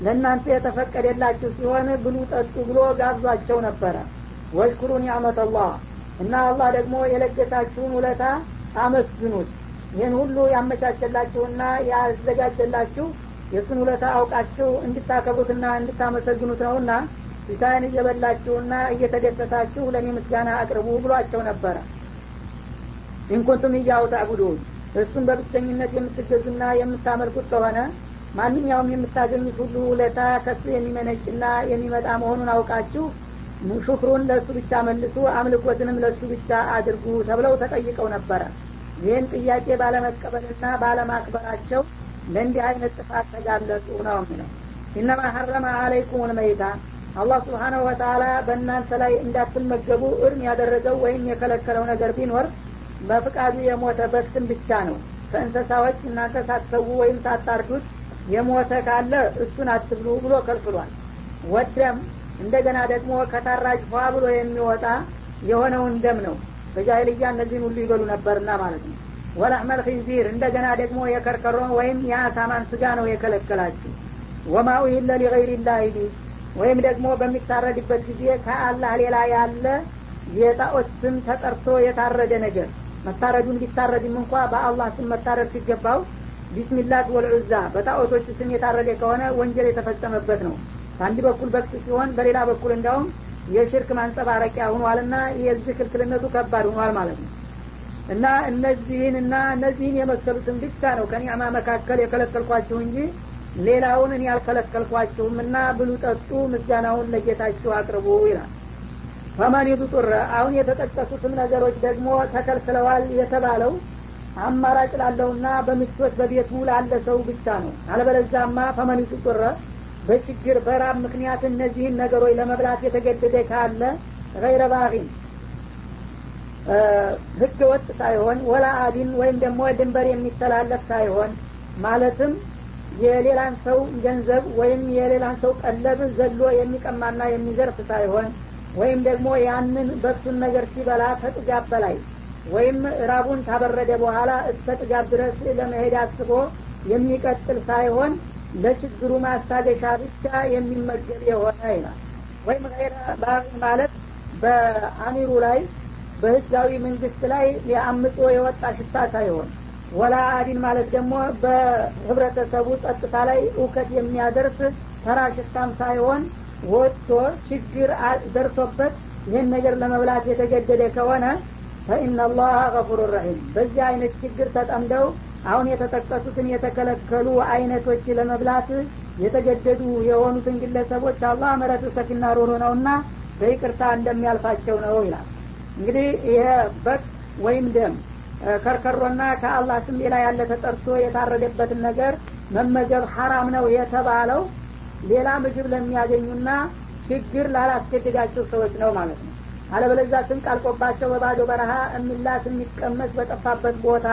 S2: ለእናንተ የተፈቀደላችሁ ሲሆን ብሉ ጠጡ ብሎ ጋብዟቸው ነበረ። ወሽኩሩ ኒዕመት አላህ እና አላህ ደግሞ የለገሳችሁን ውለታ አመስግኑት። ይህን ሁሉ ያመቻቸላችሁና ያዘጋጀላችሁ የእሱን ውለታ አውቃችሁ እንድታከብሩትና እንድታመሰግኑት ነውና ፊታን እየበላችሁና እየተደሰታችሁ ለእኔ ምስጋና አቅርቡ ብሏቸው ነበረ። ኢንኩንቱም እያው ታዕቡዱን እሱን በብቸኝነት የምትገዙና የምታመልኩት ከሆነ ማንኛውም የምታገኙት ሁሉ ውለታ ከሱ የሚመነጭና የሚመጣ መሆኑን አውቃችሁ ሹክሩን ለእሱ ብቻ መልሱ አምልኮትንም ለእሱ ብቻ አድርጉ ተብለው ተጠይቀው ነበረ። ይህን ጥያቄ ባለመቀበልና ባለማክበራቸው ለእንዲህ አይነት ጥፋት ተጋለጡ ነው የሚለው። ኢነማ ሀረመ አለይኩም ልመይታ አላህ ስብሓናሁ ወተላ በእናንተ ላይ እንዳትመገቡ እርም ያደረገው ወይም የከለከለው ነገር ቢኖር በፍቃዱ የሞተ በስም ብቻ ነው። ከእንሰሳዎች እናንተ ሳትሰዉ ወይም ሳታርዱት የሞተ ካለ እሱን አትብሉ ብሎ ከልክሏል። ወደም እንደገና ደግሞ ከታራጅ ፏ ብሎ የሚወጣ የሆነውን ደም ነው። በጃይልያ እነዚህን ሁሉ ይበሉ ነበርና ማለት ነው። ወላህመል ኪንዚር እንደገና ደግሞ የከርከሮ ወይም የአሳማን ስጋ ነው የከለከላችሁ። وما أهل لغير الله به ወይም ደግሞ በሚታረድበት ጊዜ ከአላህ ሌላ ያለ የጣዖት ስም ተጠርቶ የታረደ ነገር። መታረዱን ቢታረድም እንኳ በአላህ ስም መታረድ ሲገባው باسم اللات والعزى በጣዖቶች ስም የታረደ ከሆነ ወንጀል የተፈጸመበት ነው። በአንድ በኩል በክት ሲሆን በሌላ በኩል እንዲያውም የሽርክ ማንጸባረቂያ ሁኗልና የዚህ ክልክልነቱ ከባድ ሁኗል ማለት ነው። እና እነዚህን እና እነዚህን የመሰሉትን ብቻ ነው ከ نعمة መካከል የከለከልኳችሁ እንጂ ሌላውን እኔ ያልከለከልኳችሁም እና ብሉ ጠጡ ምስጋናውን ለጌታችሁ አቅርቡ ይላል። ፈመን ጡረ አሁን የተጠቀሱትም ነገሮች ደግሞ ተከልክለዋል የተባለው አማራጭ ላለውና በምቾት በቤቱ ላለ ሰው ብቻ ነው። አለበለዛማ ፈመን ጡረ በችግር በራብ ምክንያት እነዚህን ነገሮች ለመብላት የተገደደ ካለ ገይረ ባሪን ህገ ወጥ ሳይሆን ወላ አዲን ወይም ደግሞ ድንበር የሚተላለፍ ሳይሆን ማለትም የሌላን ሰው ገንዘብ ወይም የሌላን ሰው ቀለብ ዘሎ የሚቀማና የሚዘርፍ ሳይሆን ወይም ደግሞ ያንን በሱን ነገር ሲበላ ከጥጋብ በላይ ወይም ራቡን ካበረደ በኋላ እስከ ጥጋብ ድረስ ለመሄድ አስቦ የሚቀጥል ሳይሆን ለችግሩ ማስታገሻ ብቻ የሚመገብ የሆነ ይላል። ወይም ገይረ ባሪ ማለት በአሚሩ ላይ በህጋዊ መንግስት ላይ የአምጾ የወጣ ሽታ ሳይሆን ወላ አዲን ማለት ደግሞ በህብረተሰቡ ጸጥታ ላይ እውከት የሚያደርስ ተራ ሽታም ሳይሆን ወጥቶ ችግር ደርሶበት ይህን ነገር ለመብላት የተገደደ ከሆነ ፈኢናላህ ገፉር ረሒም። በዚህ አይነት ችግር ተጠምደው አሁን የተጠቀሱትን የተከለከሉ አይነቶች ለመብላት የተገደዱ የሆኑትን ግለሰቦች አላህ ምሕረቱ ሰፊና ሮሮ ነውና በይቅርታ እንደሚያልፋቸው ነው ይላል። እንግዲህ ይሄ በግ ወይም ደም ከርከሮና ከአላህ ስም ሌላ ያለ ተጠርቶ የታረደበትን ነገር መመገብ ሀራም ነው የተባለው ሌላ ምግብ ለሚያገኙና ችግር ላላስገድዳቸው ሰዎች ነው ማለት ነው አለበለዛ ስንቅ አልቆባቸው በባዶ በረሃ የሚላስ የሚቀመስ በጠፋበት ቦታ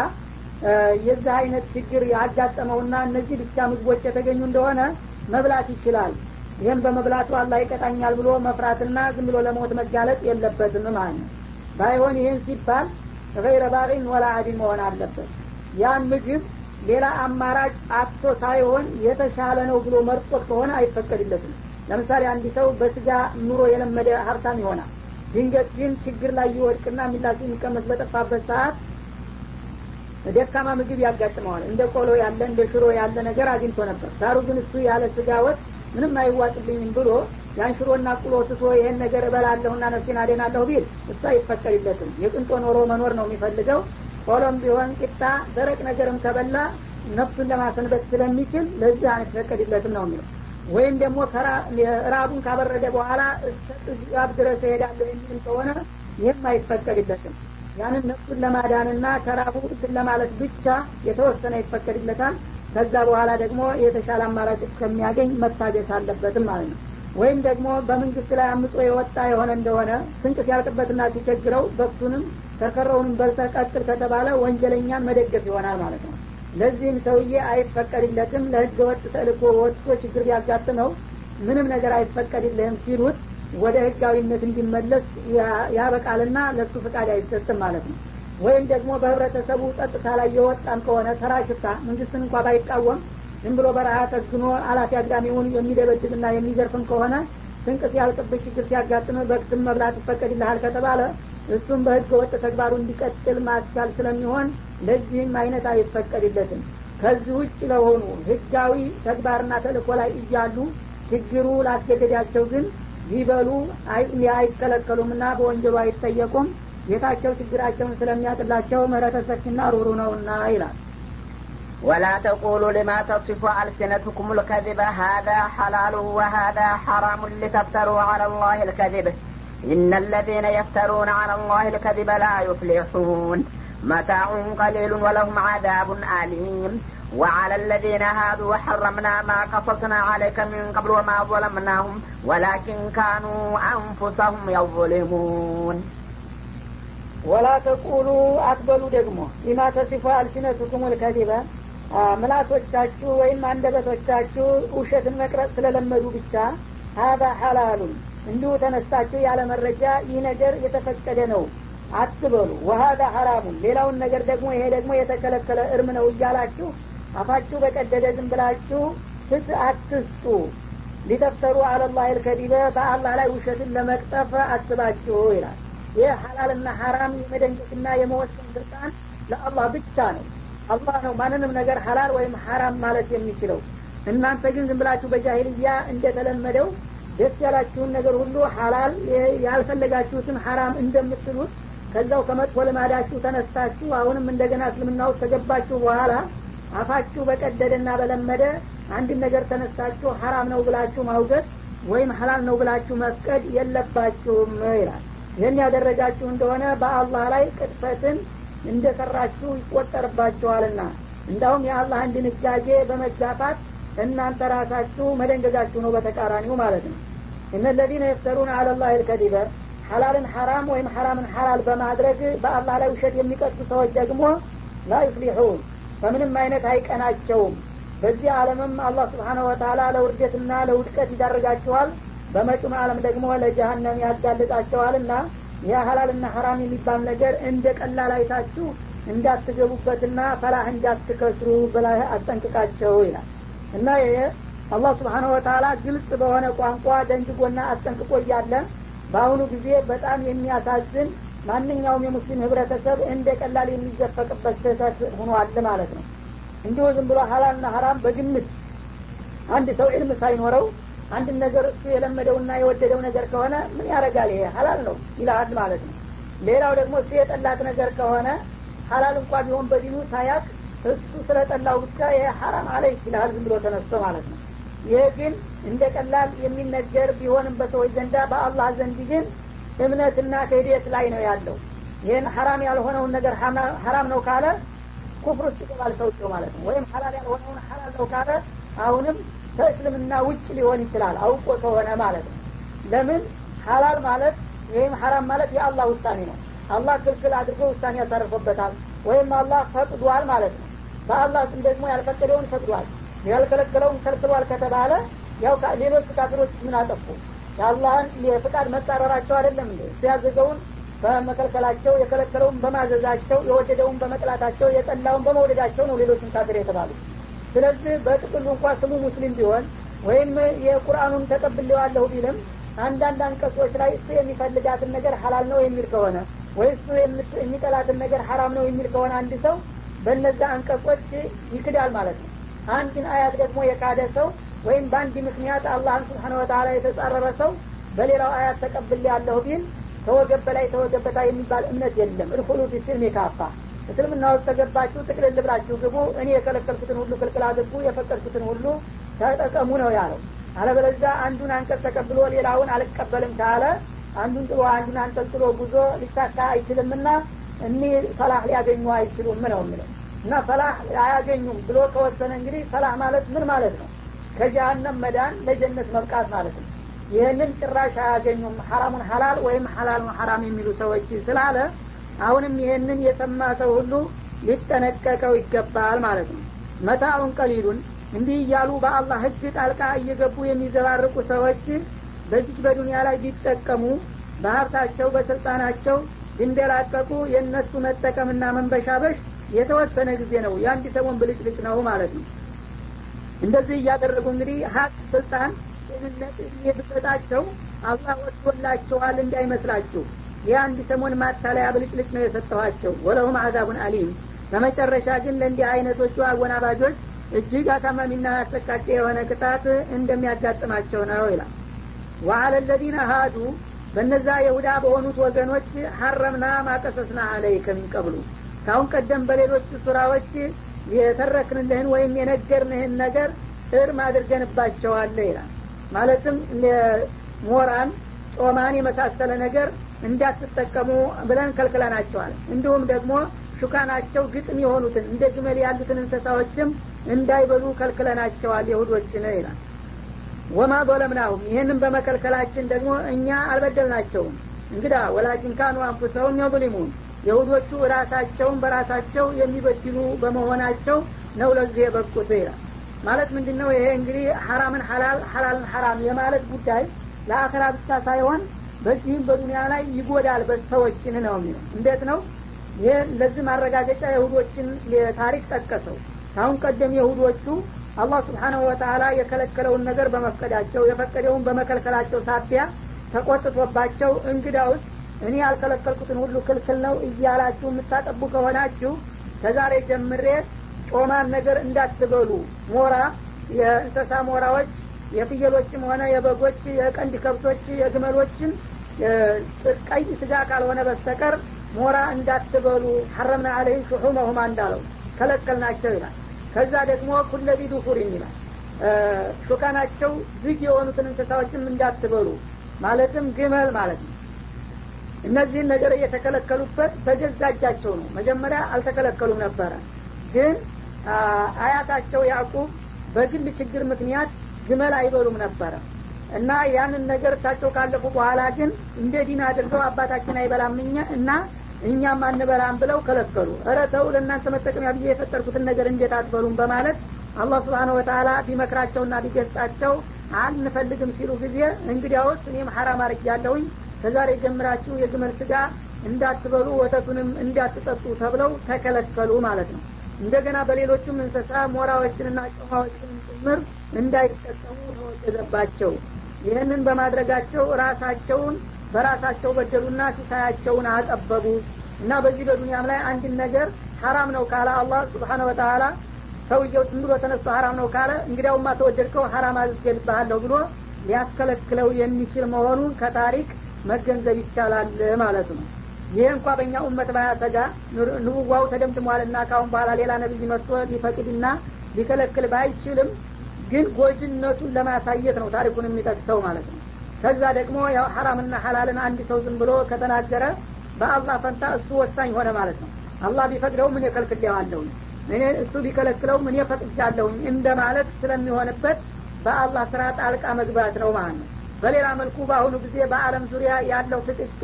S2: የዚህ አይነት ችግር ያጋጠመውና እነዚህ ብቻ ምግቦች የተገኙ እንደሆነ መብላት ይችላል። ይህም በመብላቱ አላህ ይቀጣኛል ብሎ መፍራትና ዝም ብሎ ለሞት መጋለጥ የለበትም ማለት ነው ባይሆን ይህን ሲባል ገይረ ባሪን ወላ አዲን መሆን አለበት። ያን ምግብ ሌላ አማራጭ አጥቶ ሳይሆን የተሻለ ነው ብሎ መርጦት ከሆነ አይፈቀድለትም። ለምሳሌ አንድ ሰው በስጋ ኑሮ የለመደ ሀብታም ይሆናል ድንገት ግን ችግር ላይ ይወድቅና የሚላስ የሚቀመስ በጠፋበት ሰዓት ደካማ ምግብ ያጋጥመዋል። እንደ ቆሎ ያለ እንደ ሽሮ ያለ ነገር አግኝቶ ነበር። ዳሩ ግን እሱ ያለ ስጋ ወጥ ምንም አይዋጥልኝም ብሎ ያን ሽሮና ቁሎ ትቶ ይሄን ነገር እበላለሁና ነፍሴን አደናለሁ ቢል እሱ አይፈቀድለትም። የቅንጦ ኖሮ መኖር ነው የሚፈልገው። ቆሎም ቢሆን ቂጣ ደረቅ ነገርም ከበላ ነፍሱን ለማሰንበት ስለሚችል ለዚህ አይፈቀድለትም ነው የሚለው ወይም ደግሞ ራቡን ካበረደ በኋላ እስከ ጥጋብ ድረስ እሄዳለሁ የሚልም ከሆነ ይህም አይፈቀድለትም። ያንን ነፍሱን ለማዳንና ከራቡ እንትን ለማለት ብቻ የተወሰነ ይፈቀድለታል። ከዛ በኋላ ደግሞ የተሻለ አማራጭ እስከሚያገኝ መታገስ አለበትም ማለት ነው። ወይም ደግሞ በመንግስት ላይ አምጾ የወጣ የሆነ እንደሆነ ስንቅ ሲያልቅበትና ሲቸግረው በክቱንም ከርከረውንም በልተህ ከተባለ ወንጀለኛን መደገፍ ይሆናል ማለት ነው ለዚህም ሰውዬ አይፈቀድለትም። ለህገ ወጥ ተልኮ ወጥቶ ችግር ቢያጋጥመው ምንም ነገር አይፈቀድልህም ሲሉት ወደ ህጋዊነት እንዲመለስ ያበቃልና ለሱ ፍቃድ አይሰጥም ማለት ነው። ወይም ደግሞ በህብረተሰቡ ጸጥታ ላይ የወጣም ከሆነ ተራ ሽፍታ መንግስትን እንኳ ባይቃወም ዝም ብሎ በረሃ ተግኖ አላፊ አግዳሚውን የሚደበድብና የሚዘርፍም ከሆነ ስንቅ ሲያልቅብህ ችግር ሲያጋጥም በክትም መብላት ይፈቀድልሃል ከተባለ እሱም በህገ ወጥ ተግባሩ እንዲቀጥል ማስቻል ስለሚሆን ለዚህም አይነት አይፈቀድለትም ከዚህ ውጭ ለሆኑ ህጋዊ ተግባርና ተልእኮ ላይ እያሉ ችግሩ ላስገደዳቸው ግን ሊበሉ አይከለከሉምና በወንጀሉ አይጠየቁም ጌታቸው ችግራቸውን ስለሚያጥላቸው ምህረተ ሰፊና ሩሩ ነውና ይላል
S1: ولا تقولوا لما تصف ألسنتكم الكذب هذا حلال وهذا حرام لتفتروا على الله الكذب إن الذين يفترون على الله الكذب لا يفلحون متاع قليل ولهم عذاب أليم وعلى الذين هادوا حرمنا ما قصصنا عليك من قبل وما ظلمناهم ولكن كانوا أنفسهم يظلمون
S2: ወላ ተቁሉ አትበሉ ደግሞ ሊማ ተሲፎ አልሲነቱኩም ልከዚበ ምላሶቻችሁ ወይም አንደበቶቻችሁ ውሸትን መቅረጽ ስለለመዱ ብቻ ሀዛ ሐላሉን እንዲሁ ተነስታችሁ ያለ መረጃ ይህ ነገር የተፈቀደ ነው አትበሉ። ወሀዛ ሐራሙን። ሌላውን ነገር ደግሞ ይሄ ደግሞ የተከለከለ እርም ነው እያላችሁ አፋችሁ በቀደደ ዝም ብላችሁ ፍት አትስጡ። ሊተፍተሩ አለላህ ልከዲበ በአላህ ላይ ውሸትን ለመቅጠፍ አስባችሁ ይላል። ይህ ሀላልና ሀራም የመደንገትና የመወሰን ስልጣን ለአላህ ብቻ ነው። አላህ ነው ማንንም ነገር ሀላል ወይም ሀራም ማለት የሚችለው። እናንተ ግን ዝም ብላችሁ በጃሂልያ እንደተለመደው ደስ ያላችሁን ነገር ሁሉ ሀላል ያልፈለጋችሁትን ሀራም እንደምትሉት ከዛው ከመጥፎ ልማዳችሁ ተነስታችሁ አሁንም እንደገና እስልምና ውስጥ ከገባችሁ በኋላ አፋችሁ በቀደደና በለመደ አንድን ነገር ተነስታችሁ ሀራም ነው ብላችሁ ማውገት ወይም ሀላል ነው ብላችሁ መፍቀድ የለባችሁም ይላል። ይህን ያደረጋችሁ እንደሆነ በአላህ ላይ ቅጥፈትን እንደሰራችሁ ይቆጠርባችኋልና። እንዳውም የአላህን ድንጋጌ በመጋፋት እናንተ ራሳችሁ መደንገጋችሁ ነው በተቃራኒው ማለት ነው። እነ ለዚነ የፍተሩን አለላህ ልከዲበ ሐላልን ሐራም ወይም ሐራምን ሐላል በማድረግ በአላህ ላይ ውሸት የሚቀጡ ሰዎች ደግሞ ላ በምንም አይነት አይቀናቸውም። በዚህ ዓለምም አላህ ስብሓነ ወተላ ለውርደትና ለውድቀት ይዳርጋችኋል በመጪም ዓለም ደግሞ ለጀሀነም ያጋልጣቸዋልና ያ ሀላልና ሐራም የሚባል ነገር እንደ ቀላል አይታችሁ እንዳትገቡበትና ፈላህ እንዳትከስሩ በላይ አስጠንቅቃቸው ይላል። እና ይሄ አላህ ስብሓነ ወተላ ግልጽ በሆነ ቋንቋ ደንግጎና አስጠንቅቆ እያለ በአሁኑ ጊዜ በጣም የሚያሳዝን ማንኛውም የሙስሊም ህብረተሰብ እንደ ቀላል የሚዘፈቅበት ስህተት ሆኗል ማለት ነው። እንዲሁ ዝም ብሎ ሀላልና ሀራም በግምት አንድ ሰው ዕልም ሳይኖረው አንድ ነገር እሱ የለመደውና የወደደው ነገር ከሆነ ምን ያደርጋል? ይሄ ሀላል ነው ይልሃል ማለት ነው። ሌላው ደግሞ እሱ የጠላት ነገር ከሆነ ሀላል እንኳ ቢሆን በዲኑ ሳያቅ እሱ ስለጠላው ብቻ ይሄ ሀራም አለ ይችላል ዝም ብሎ ተነስቶ ማለት ነው ይሄ ግን እንደ ቀላል የሚነገር ቢሆንም በሰዎች ዘንዳ በአላህ ዘንድ ግን እምነትና ክህደት ላይ ነው ያለው። ይህን ሀራም ያልሆነውን ነገር ሀራም ነው ካለ ኩፍር ውስጥ ይገባል ሰውየው ማለት ነው። ወይም ሀላል ያልሆነውን ሀላል ነው ካለ አሁንም ከእስልምና ውጭ ሊሆን ይችላል። አውቆ ከሆነ ማለት ነው። ለምን? ሀላል ማለት ወይም ሀራም ማለት የአላህ ውሳኔ ነው። አላህ ክልክል አድርጎ ውሳኔ ያሳርፎበታል ወይም አላህ ፈቅዷል ማለት ነው። በአላህ ስም ደግሞ ያልፈቀደውን ፈቅዷል ያልከለከለውን ከልክሏል ከተባለ ያው ሌሎች ካፊሮች ምን አጠፉ? የአላህን የፍቃድ መጻረራቸው አይደለም እንዴ? እሱ በመከልከላቸው የከለከለውን በማዘዛቸው የወደደውን በመጥላታቸው የጠላውን በመውደዳቸው ነው ሌሎችን ካፊር የተባሉ ስለዚህ በጥቅሉ እንኳ ስሙ ሙስሊም ቢሆን ወይም የቁርአኑን ተቀብሌዋለሁ ቢልም አንዳንድ አንቀጾች ላይ እሱ የሚፈልጋትን ነገር ሀላል ነው የሚል ከሆነ ወይ እሱ የሚጠላትን ነገር ሀራም ነው የሚል ከሆነ አንድ ሰው በነዛ አንቀጾች ይክዳል ማለት ነው አንድን አያት ደግሞ የካደ ሰው ወይም በአንድ ምክንያት አላህን ስብሓን ወተላ የተጻረረ ሰው በሌላው አያት ተቀብል ያለሁ ቢል ተወገብ በላይ ተወገብ በታይ የሚባል እምነት የለም። እድኩሉ ፊስልም የካፋ። እስልምና ውስጥ ተገባችሁ ጥቅልል ብላችሁ ግቡ። እኔ የከለከልኩትን ሁሉ ክልክል አድርጉ የፈቀድኩትን ሁሉ ተጠቀሙ ነው ያለው። አለበለዚያ አንዱን አንቀጽ ተቀብሎ ሌላውን አልቀበልም ካለ አንዱን ጥሎ አንዱን አንጠልጥሎ ጉዞ ሊሳካ አይችልምና እኒህ ፈላህ ሊያገኙ አይችሉም ነው የሚለው እና ፈላህ አያገኙም ብሎ ከወሰነ እንግዲህ ፈላህ ማለት ምን ማለት ነው? ከጀሀነም መዳን ለጀነት መብቃት ማለት ነው። ይህንን ጭራሽ አያገኙም። ሐራሙን ሀላል ወይም ሀላሉን ሐራም የሚሉ ሰዎች ስላለ አሁንም ይህንን የሰማ ሰው ሁሉ ሊጠነቀቀው ይገባል ማለት ነው። መታውን ቀሊሉን እንዲህ እያሉ በአላህ ህግ ጣልቃ እየገቡ የሚዘባርቁ ሰዎች በዚች በዱንያ ላይ ቢጠቀሙ በሀብታቸው በስልጣናቸው ቢንደላቀቁ የእነሱ መጠቀምና መንበሻበሽ የተወሰነ ጊዜ ነው። የአንድ ሰሞን ብልጭልጭ ነው ማለት ነው። እንደዚህ እያደረጉ እንግዲህ ሀቅ ስልጣን ጤንነት የብሰጣቸው አላህ ወዶላቸዋል እንዳይመስላችሁ። የአንድ ሰሞን ማታለያ ብልጭልጭ ነው የሰጠኋቸው። ወለሁም አዛቡን አሊም። በመጨረሻ ግን ለእንዲህ አይነቶቹ አወናባጆች እጅግ አሳማሚና አሰቃቂ የሆነ ቅጣት እንደሚያጋጥማቸው ነው ይላል። ወአለ ለዚነ ሀዱ በነዛ የሁዳ በሆኑት ወገኖች ሀረምና ማቀሰስና አለይከ ሚን ቀብሉ ካሁን ቀደም በሌሎች ሱራዎች የተረክንልህን ወይም የነገርንህን ነገር እርም አድርገንባቸዋለ ይላል። ማለትም ሞራን ጮማን የመሳሰለ ነገር እንዳትጠቀሙ ብለን ከልክለናቸዋል። እንዲሁም ደግሞ ሹካናቸው ግጥም የሆኑትን እንደ ግመል ያሉትን እንስሳዎችም እንዳይበሉ ከልክለናቸዋል የሁዶችን ይላል። ወማ ظለምናሁም ይህንም በመከልከላችን ደግሞ እኛ አልበደልናቸውም። እንግዳ ወላኪን ካኑ የظሊሙን የሁዶቹ ራሳቸውን በራሳቸው የሚበድሉ በመሆናቸው ነው ለዚህ የበቁት ይላል። ማለት ምንድን ነው ይሄ እንግዲህ ሐራምን ሐላል ሐላልን ሐራም የማለት ጉዳይ ለአኸራ ብቻ ሳይሆን በዚህም በዱኒያ ላይ ይጎዳል በሰዎችን ነው የሚለው። እንዴት ነው? ይህ ለዚህ ማረጋገጫ የሁዶችን ታሪክ ጠቀሰው። ካሁን ቀደም የሁዶቹ አላህ ስብሓናሁ ወተላ የከለከለውን ነገር በመፍቀዳቸው የፈቀደውን በመከልከላቸው ሳቢያ ተቆጥቶባቸው እንግዳ ውስጥ እኔ ያልከለከልኩትን ሁሉ ክልክል ነው እያላችሁ የምታጠቡ ከሆናችሁ ከዛሬ ጀምሬ ጮማን ነገር እንዳትበሉ። ሞራ የእንሰሳ ሞራዎች የፍየሎችም ሆነ የበጎች የቀንድ ከብቶች የግመሎችን ቀይ ስጋ ካልሆነ በስተቀር ሞራ እንዳትበሉ። ሐረምና አለይም ሹሑመሁማ እንዳለው ከለከልናቸው ይላል። ከዛ ደግሞ ኩለቢ ዱፉሪን ይላል። ሹካናቸው ዝግ የሆኑትን እንስሳዎችም እንዳትበሉ። ማለትም ግመል ማለት ነው እነዚህን ነገር እየተከለከሉበት በገዛ እጃቸው ነው። መጀመሪያ አልተከለከሉም ነበረ። ግን አያታቸው ያዕቁብ በግል ችግር ምክንያት ግመል አይበሉም ነበረ። እና ያንን ነገር እሳቸው ካለፉ በኋላ ግን እንደ ዲን አድርገው አባታችን አይበላም እና እኛም አንበላም ብለው ከለከሉ። እረ ተው ለእናንተ መጠቀሚያ ብዬ የፈጠርኩትን ነገር እንዴት አትበሉም? በማለት አላህ ስብሓን ወተላ ቢመክራቸውና ቢገጻቸው አንፈልግም ሲሉ ጊዜ እንግዲያውስ እኔም ሐራም አርግ ያለውኝ ከዛሬ ጀምራችሁ የግመል ስጋ እንዳትበሉ ወተቱንም እንዳትጠጡ ተብለው ተከለከሉ ማለት ነው። እንደገና በሌሎቹም እንስሳ ሞራዎችንና ጮማዎችን ጭምር እንዳይጠቀሙ ተወገዘባቸው። ይህንን በማድረጋቸው ራሳቸውን በራሳቸው በደሉና ሲሳያቸውን አጠበቡ እና በዚህ በዱንያም ላይ አንድን ነገር ሀራም ነው ካለ አላህ ስብሓነ ወተላ ሰውየው ዝም ብሎ ተነስቶ ሀራም ነው ካለ እንግዲያውማ ተወደድከው ሀራም አዝገልብሃለሁ ብሎ ሊያስከለክለው የሚችል መሆኑን ከታሪክ መገንዘብ ይቻላል ማለት ነው። ይህ እንኳ በእኛ ኡመት ባያሰጋ ንቡዋው ተደምድሟልና ካሁን በኋላ ሌላ ነቢይ መጥቶ ሊፈቅድና ሊከለክል ባይችልም ግን ጎጅነቱን ለማሳየት ነው ታሪኩን የሚጠቅሰው ማለት ነው። ከዛ ደግሞ ያው ሐራምና ሐላልን አንድ ሰው ዝም ብሎ ከተናገረ በአላህ ፈንታ እሱ ወሳኝ ሆነ ማለት ነው። አላህ ቢፈቅደው ምን የከልክሌዋለሁኝ እኔ እሱ ቢከለክለው ምን የፈቅጃለሁኝ? እንደ ማለት ስለሚሆንበት በአላህ ስራ ጣልቃ መግባት ነው ማለት ነው በሌላ መልኩ በአሁኑ ጊዜ በአለም ዙሪያ ያለው ፍጥጫ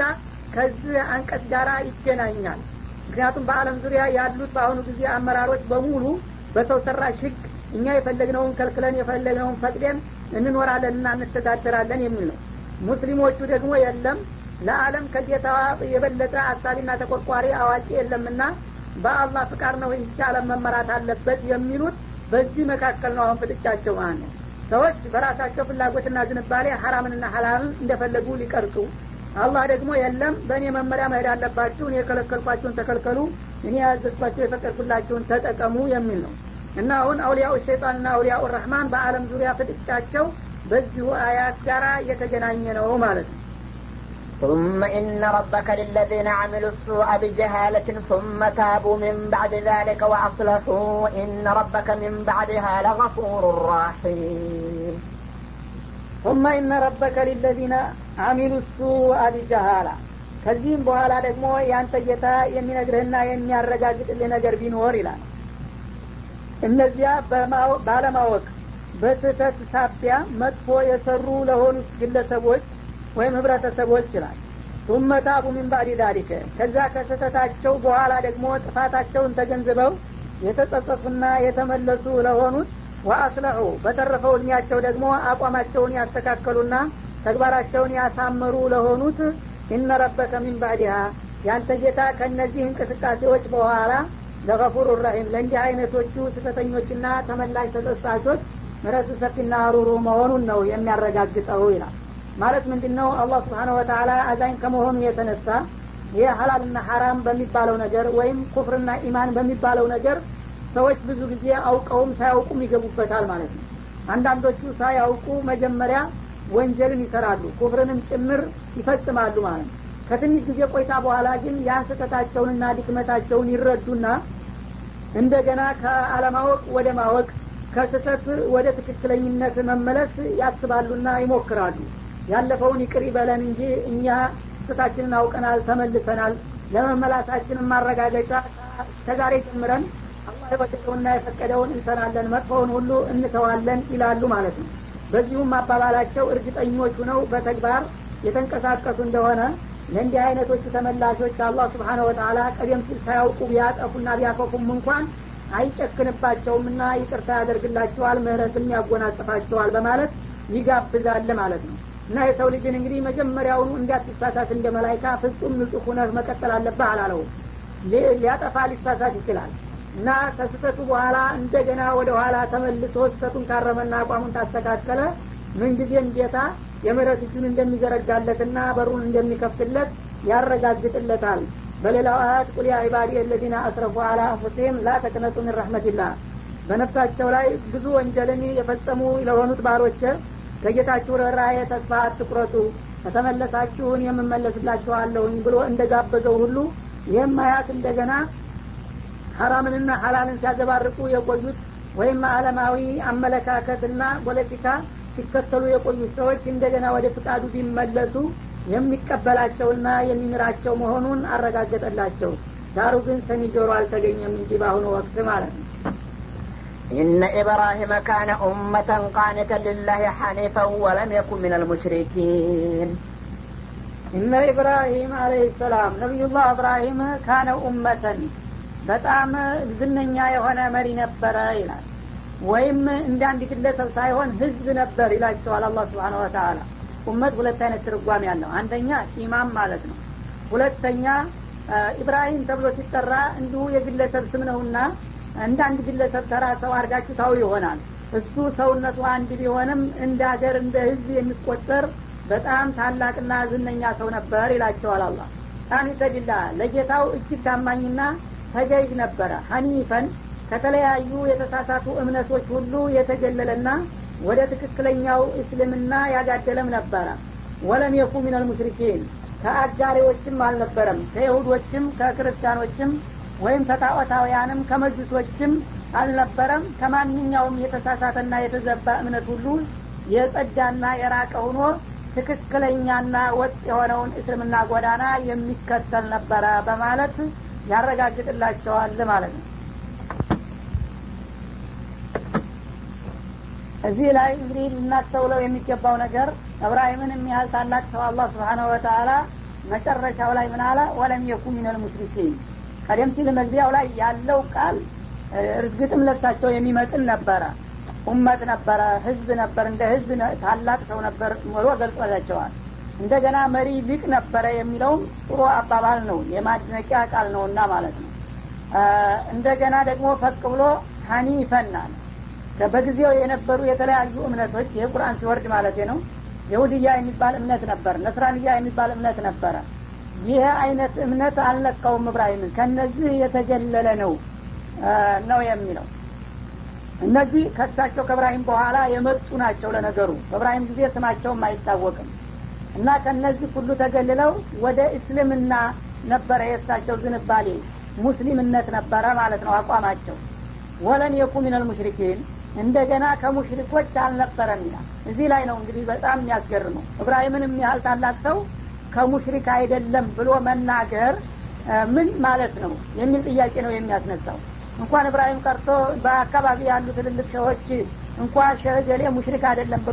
S2: ከዚህ አንቀጽ ጋራ ይገናኛል። ምክንያቱም በአለም ዙሪያ ያሉት በአሁኑ ጊዜ አመራሮች በሙሉ በሰው ሰራሽ ህግ እኛ የፈለግነውን ከልክለን የፈለግነውን ፈቅደን እንኖራለንና እንተዳደራለን የሚል ነው። ሙስሊሞቹ ደግሞ የለም ለአለም ከጌታ የበለጠ አሳቢና ተቆርቋሪ አዋቂ የለምና በአላህ ፍቃድ ነው አለም መመራት አለበት የሚሉት በዚህ መካከል ነው አሁን ፍጥጫቸው ማለት ነው ሰዎች በራሳቸው ፍላጎትና ዝንባሌ ሀራምንና ሀላልን እንደፈለጉ ሊቀርጹ። አላህ ደግሞ የለም በእኔ መመሪያ መሄድ አለባችሁ እኔ የከለከልኳችሁን ተከልከሉ እኔ ያዘዝኳቸው የፈቀድኩላችሁን ተጠቀሙ የሚል ነው። እና አሁን አውሊያው ሸይጣንና አውሊያው ረህማን በአለም ዙሪያ ፍጥጫቸው በዚሁ አያት ጋር የተገናኘ ነው ማለት ነው
S1: ثم إن ربك للذين عملوا السوء بجهالة ثم تابوا من بعد ذلك وأصلحوا إن ربك من بعدها لغفور رحيم
S2: ثم إن ربك للذين عملوا السوء بجهالة ከዚህም በኋላ ደግሞ ያንተ ጌታ የሚነግርህና የሚያረጋግጥልህ ነገር ቢኖር ይላል እነዚያ ባለማወቅ በስህተት ሳቢያ መጥፎ የሰሩ ለሆኑት ግለሰቦች ወይም ህብረተሰቦች ይላል። ቱመ ታቡ ዛሊከ። ከዛ ከስህተታቸው በኋላ ደግሞ ጥፋታቸውን ተገንዝበው የተጸጸቱና የተመለሱ ለሆኑት ወአስለሑ በተረፈው እድሜያቸው ደግሞ አቋማቸውን ያስተካከሉና ተግባራቸውን ያሳመሩ ለሆኑት ኢነ ረበከ ያንተ ጌታ ከእነዚህ እንቅስቃሴዎች በኋላ ለገፉሩ ረሂም ለእንዲህ አይነቶቹ ስህተተኞችና ተመላሽ ተጸጻቾች ምረቱ ሰፊና ሩሩ መሆኑን ነው የሚያረጋግጠው ይላል ማለት ምንድን ነው አላህ ስብሓነ ወተላ አዛኝ ከመሆኑ የተነሳ ይህ ሀላልና ሀራም በሚባለው ነገር ወይም ኩፍርና ኢማን በሚባለው ነገር ሰዎች ብዙ ጊዜ አውቀውም ሳያውቁም ይገቡበታል ማለት ነው። አንዳንዶቹ ሳያውቁ መጀመሪያ ወንጀልን ይሰራሉ ኩፍርንም ጭምር ይፈጽማሉ ማለት ነው። ከትንሽ ጊዜ ቆይታ በኋላ ግን ያን ስህተታቸውንና ድክመታቸውን ይረዱና እንደገና ከአለማወቅ ወደ ማወቅ ከስህተት ወደ ትክክለኝነት መመለስ ያስባሉና ይሞክራሉ ያለፈውን ይቅር ይበለን እንጂ እኛ ስህተታችንን አውቀናል ተመልሰናል። ለመመላሳችንን ማረጋገጫ ከዛሬ ጀምረን አላህ የወደደውና የፈቀደውን እንሰራለን መጥፎውን ሁሉ እንተዋለን ይላሉ ማለት ነው። በዚሁም አባባላቸው እርግጠኞች ሁነው በተግባር የተንቀሳቀሱ እንደሆነ ለእንዲህ አይነቶቹ ተመላሾች አላህ ስብሓነ ወተላ ቀደም ሲል ሳያውቁ ቢያጠፉና ቢያከፉም እንኳን አይጨክንባቸውምና ይቅርታ ያደርግላቸዋል ምህረትም ያጎናጽፋቸዋል በማለት ይጋብዛል ማለት ነው እና የሰው ልጅን እንግዲህ መጀመሪያውኑ እንዳትሳሳት እንደ መላይካ ፍጹም ንጹህ ሁነህ መቀጠል አለብህ አላለውም ሊያጠፋ ሊሳሳት ይችላል። እና ከስህተቱ በኋላ እንደገና ወደ ኋላ ተመልሶ ስህተቱን ካረመና አቋሙን ታስተካከለ ምንጊዜም ጌታ የምህረት እጁን እንደሚዘረጋለትና በሩን እንደሚከፍትለት ያረጋግጥለታል። በሌላው አያት ቁል ያ ዒባዲ አለዚነ አስረፉ አላ አንፉሲህም ላ ተቅነጡ ምን ረሕመቲላህ። በነፍሳቸው ላይ ብዙ ወንጀልን የፈጸሙ ለሆኑት ባሮች ከጌታችሁ ርኅራኄ ተስፋ አትቁረጡ። ከተመለሳችሁን የምመለስላችኋለሁኝ ብሎ እንደጋበዘው ሁሉ ይህም አያት እንደገና ሀራምንና ሀላልን ሲያዘባርቁ የቆዩት ወይም አለማዊ አመለካከትና ፖለቲካ ሲከተሉ የቆዩት ሰዎች እንደገና ወደ ፍቃዱ ቢመለሱ የሚቀበላቸውና የሚምራቸው መሆኑን አረጋገጠላቸው። ዳሩ ግን ሰሚ አልተገኘም እንጂ በአሁኑ ወቅት ማለት ነው
S1: إن إبراهيم كان أمة قانتا لله حنيفا ولم يكن من المشركين
S2: እነ ኢብራሂም አለህ ሰላም ነቢዩላህ እብራሂም ካነ ኡመተን በጣም ዝነኛ የሆነ መሪ ነበረ ይላል ወይም እንደ አንድ ግለሰብ ሳይሆን ህዝብ ነበር ይላቸዋል አላህ ስብሓን ወተላ ኡመት ሁለት አይነት ትርጓሜ ያለው አንደኛ ኢማም ማለት ነው ሁለተኛ ኢብራሂም ተብሎ ሲጠራ እንዲሁ የግለሰብ ስም ነውና እንደ አንድ ግለሰብ ተራ ሰው አድርጋችሁ ታው ይሆናል። እሱ ሰውነቱ አንድ ቢሆንም እንደ ሀገር እንደ ህዝብ የሚቆጠር በጣም ታላቅና ዝነኛ ሰው ነበር ይላቸዋል አላ ቃኒተ ቢላህ ለጌታው እጅግ ታማኝና ተገዥ ነበረ። ሀኒፈን ከተለያዩ የተሳሳቱ እምነቶች ሁሉ የተገለለና ወደ ትክክለኛው እስልምና ያጋደለም ነበረ። ወለም የኩ ሚነል ሙሽሪኪን ከአጋሪዎችም አልነበረም ከይሁዶችም ከክርስቲያኖችም ወይም ከጣዖታውያንም ከመጁሶችም አልነበረም። ከማንኛውም የተሳሳተና የተዘባ እምነት ሁሉ የጸዳና የራቀ ሆኖ ትክክለኛና ወጥ የሆነውን እስልምና ጎዳና የሚከተል ነበረ በማለት ያረጋግጥላቸዋል ማለት ነው። እዚህ ላይ እንግዲህ ልናስተውለው የሚገባው ነገር እብራሂምን የሚያህል ታላቅ ሰው አላህ ስብሓነሁ ወተአላ መጨረሻው ላይ ምን አለ? ወለም የኩ ሚነል ሙሽሪኪን ቀደም ሲል መግቢያው ላይ ያለው ቃል እርግጥም ለሳቸው የሚመጥን ነበረ። ኡመት ነበረ ህዝብ ነበር እንደ ህዝብ ታላቅ ሰው ነበር ብሎ ገልጾላቸዋል። እንደገና መሪ ሊቅ ነበረ የሚለውም ጥሩ አባባል ነው የማድነቂያ ቃል ነውና ማለት ነው። እንደገና ደግሞ ፈቅ ብሎ ሀኒፈናል በጊዜው የነበሩ የተለያዩ እምነቶች ይህ ቁርአን ሲወርድ ማለት ነው የሁድያ የሚባል እምነት ነበር ነስራንያ የሚባል እምነት ነበረ ይህ አይነት እምነት አልነካውም እብራሂምን። ከነዚህ የተገለለ ነው ነው የሚለው። እነዚህ ከሳቸው ከእብራሂም በኋላ የመጡ ናቸው ለነገሩ። በእብራሂም ጊዜ ስማቸውም አይታወቅም። እና ከነዚህ ሁሉ ተገልለው ወደ እስልምና ነበረ የእሳቸው ዝንባሌ። ሙስሊምነት ነበረ ማለት ነው አቋማቸው። ወለን የኩ ሚነል ሙሽሪኪን እንደገና ከሙሽሪኮች አልነበረም ይላል። እዚህ ላይ ነው እንግዲህ በጣም የሚያስገርመው። እብራሂምን የሚያህል ታላቅ ሰው ከሙሽሪክ አይደለም ብሎ መናገር ምን ማለት ነው የሚል ጥያቄ ነው የሚያስነሳው። እንኳን እብራሂም ቀርቶ በአካባቢ ያሉ ትልልቅ ሸዎች እንኳን ሸህ ገሌ ሙሽሪክ አይደለም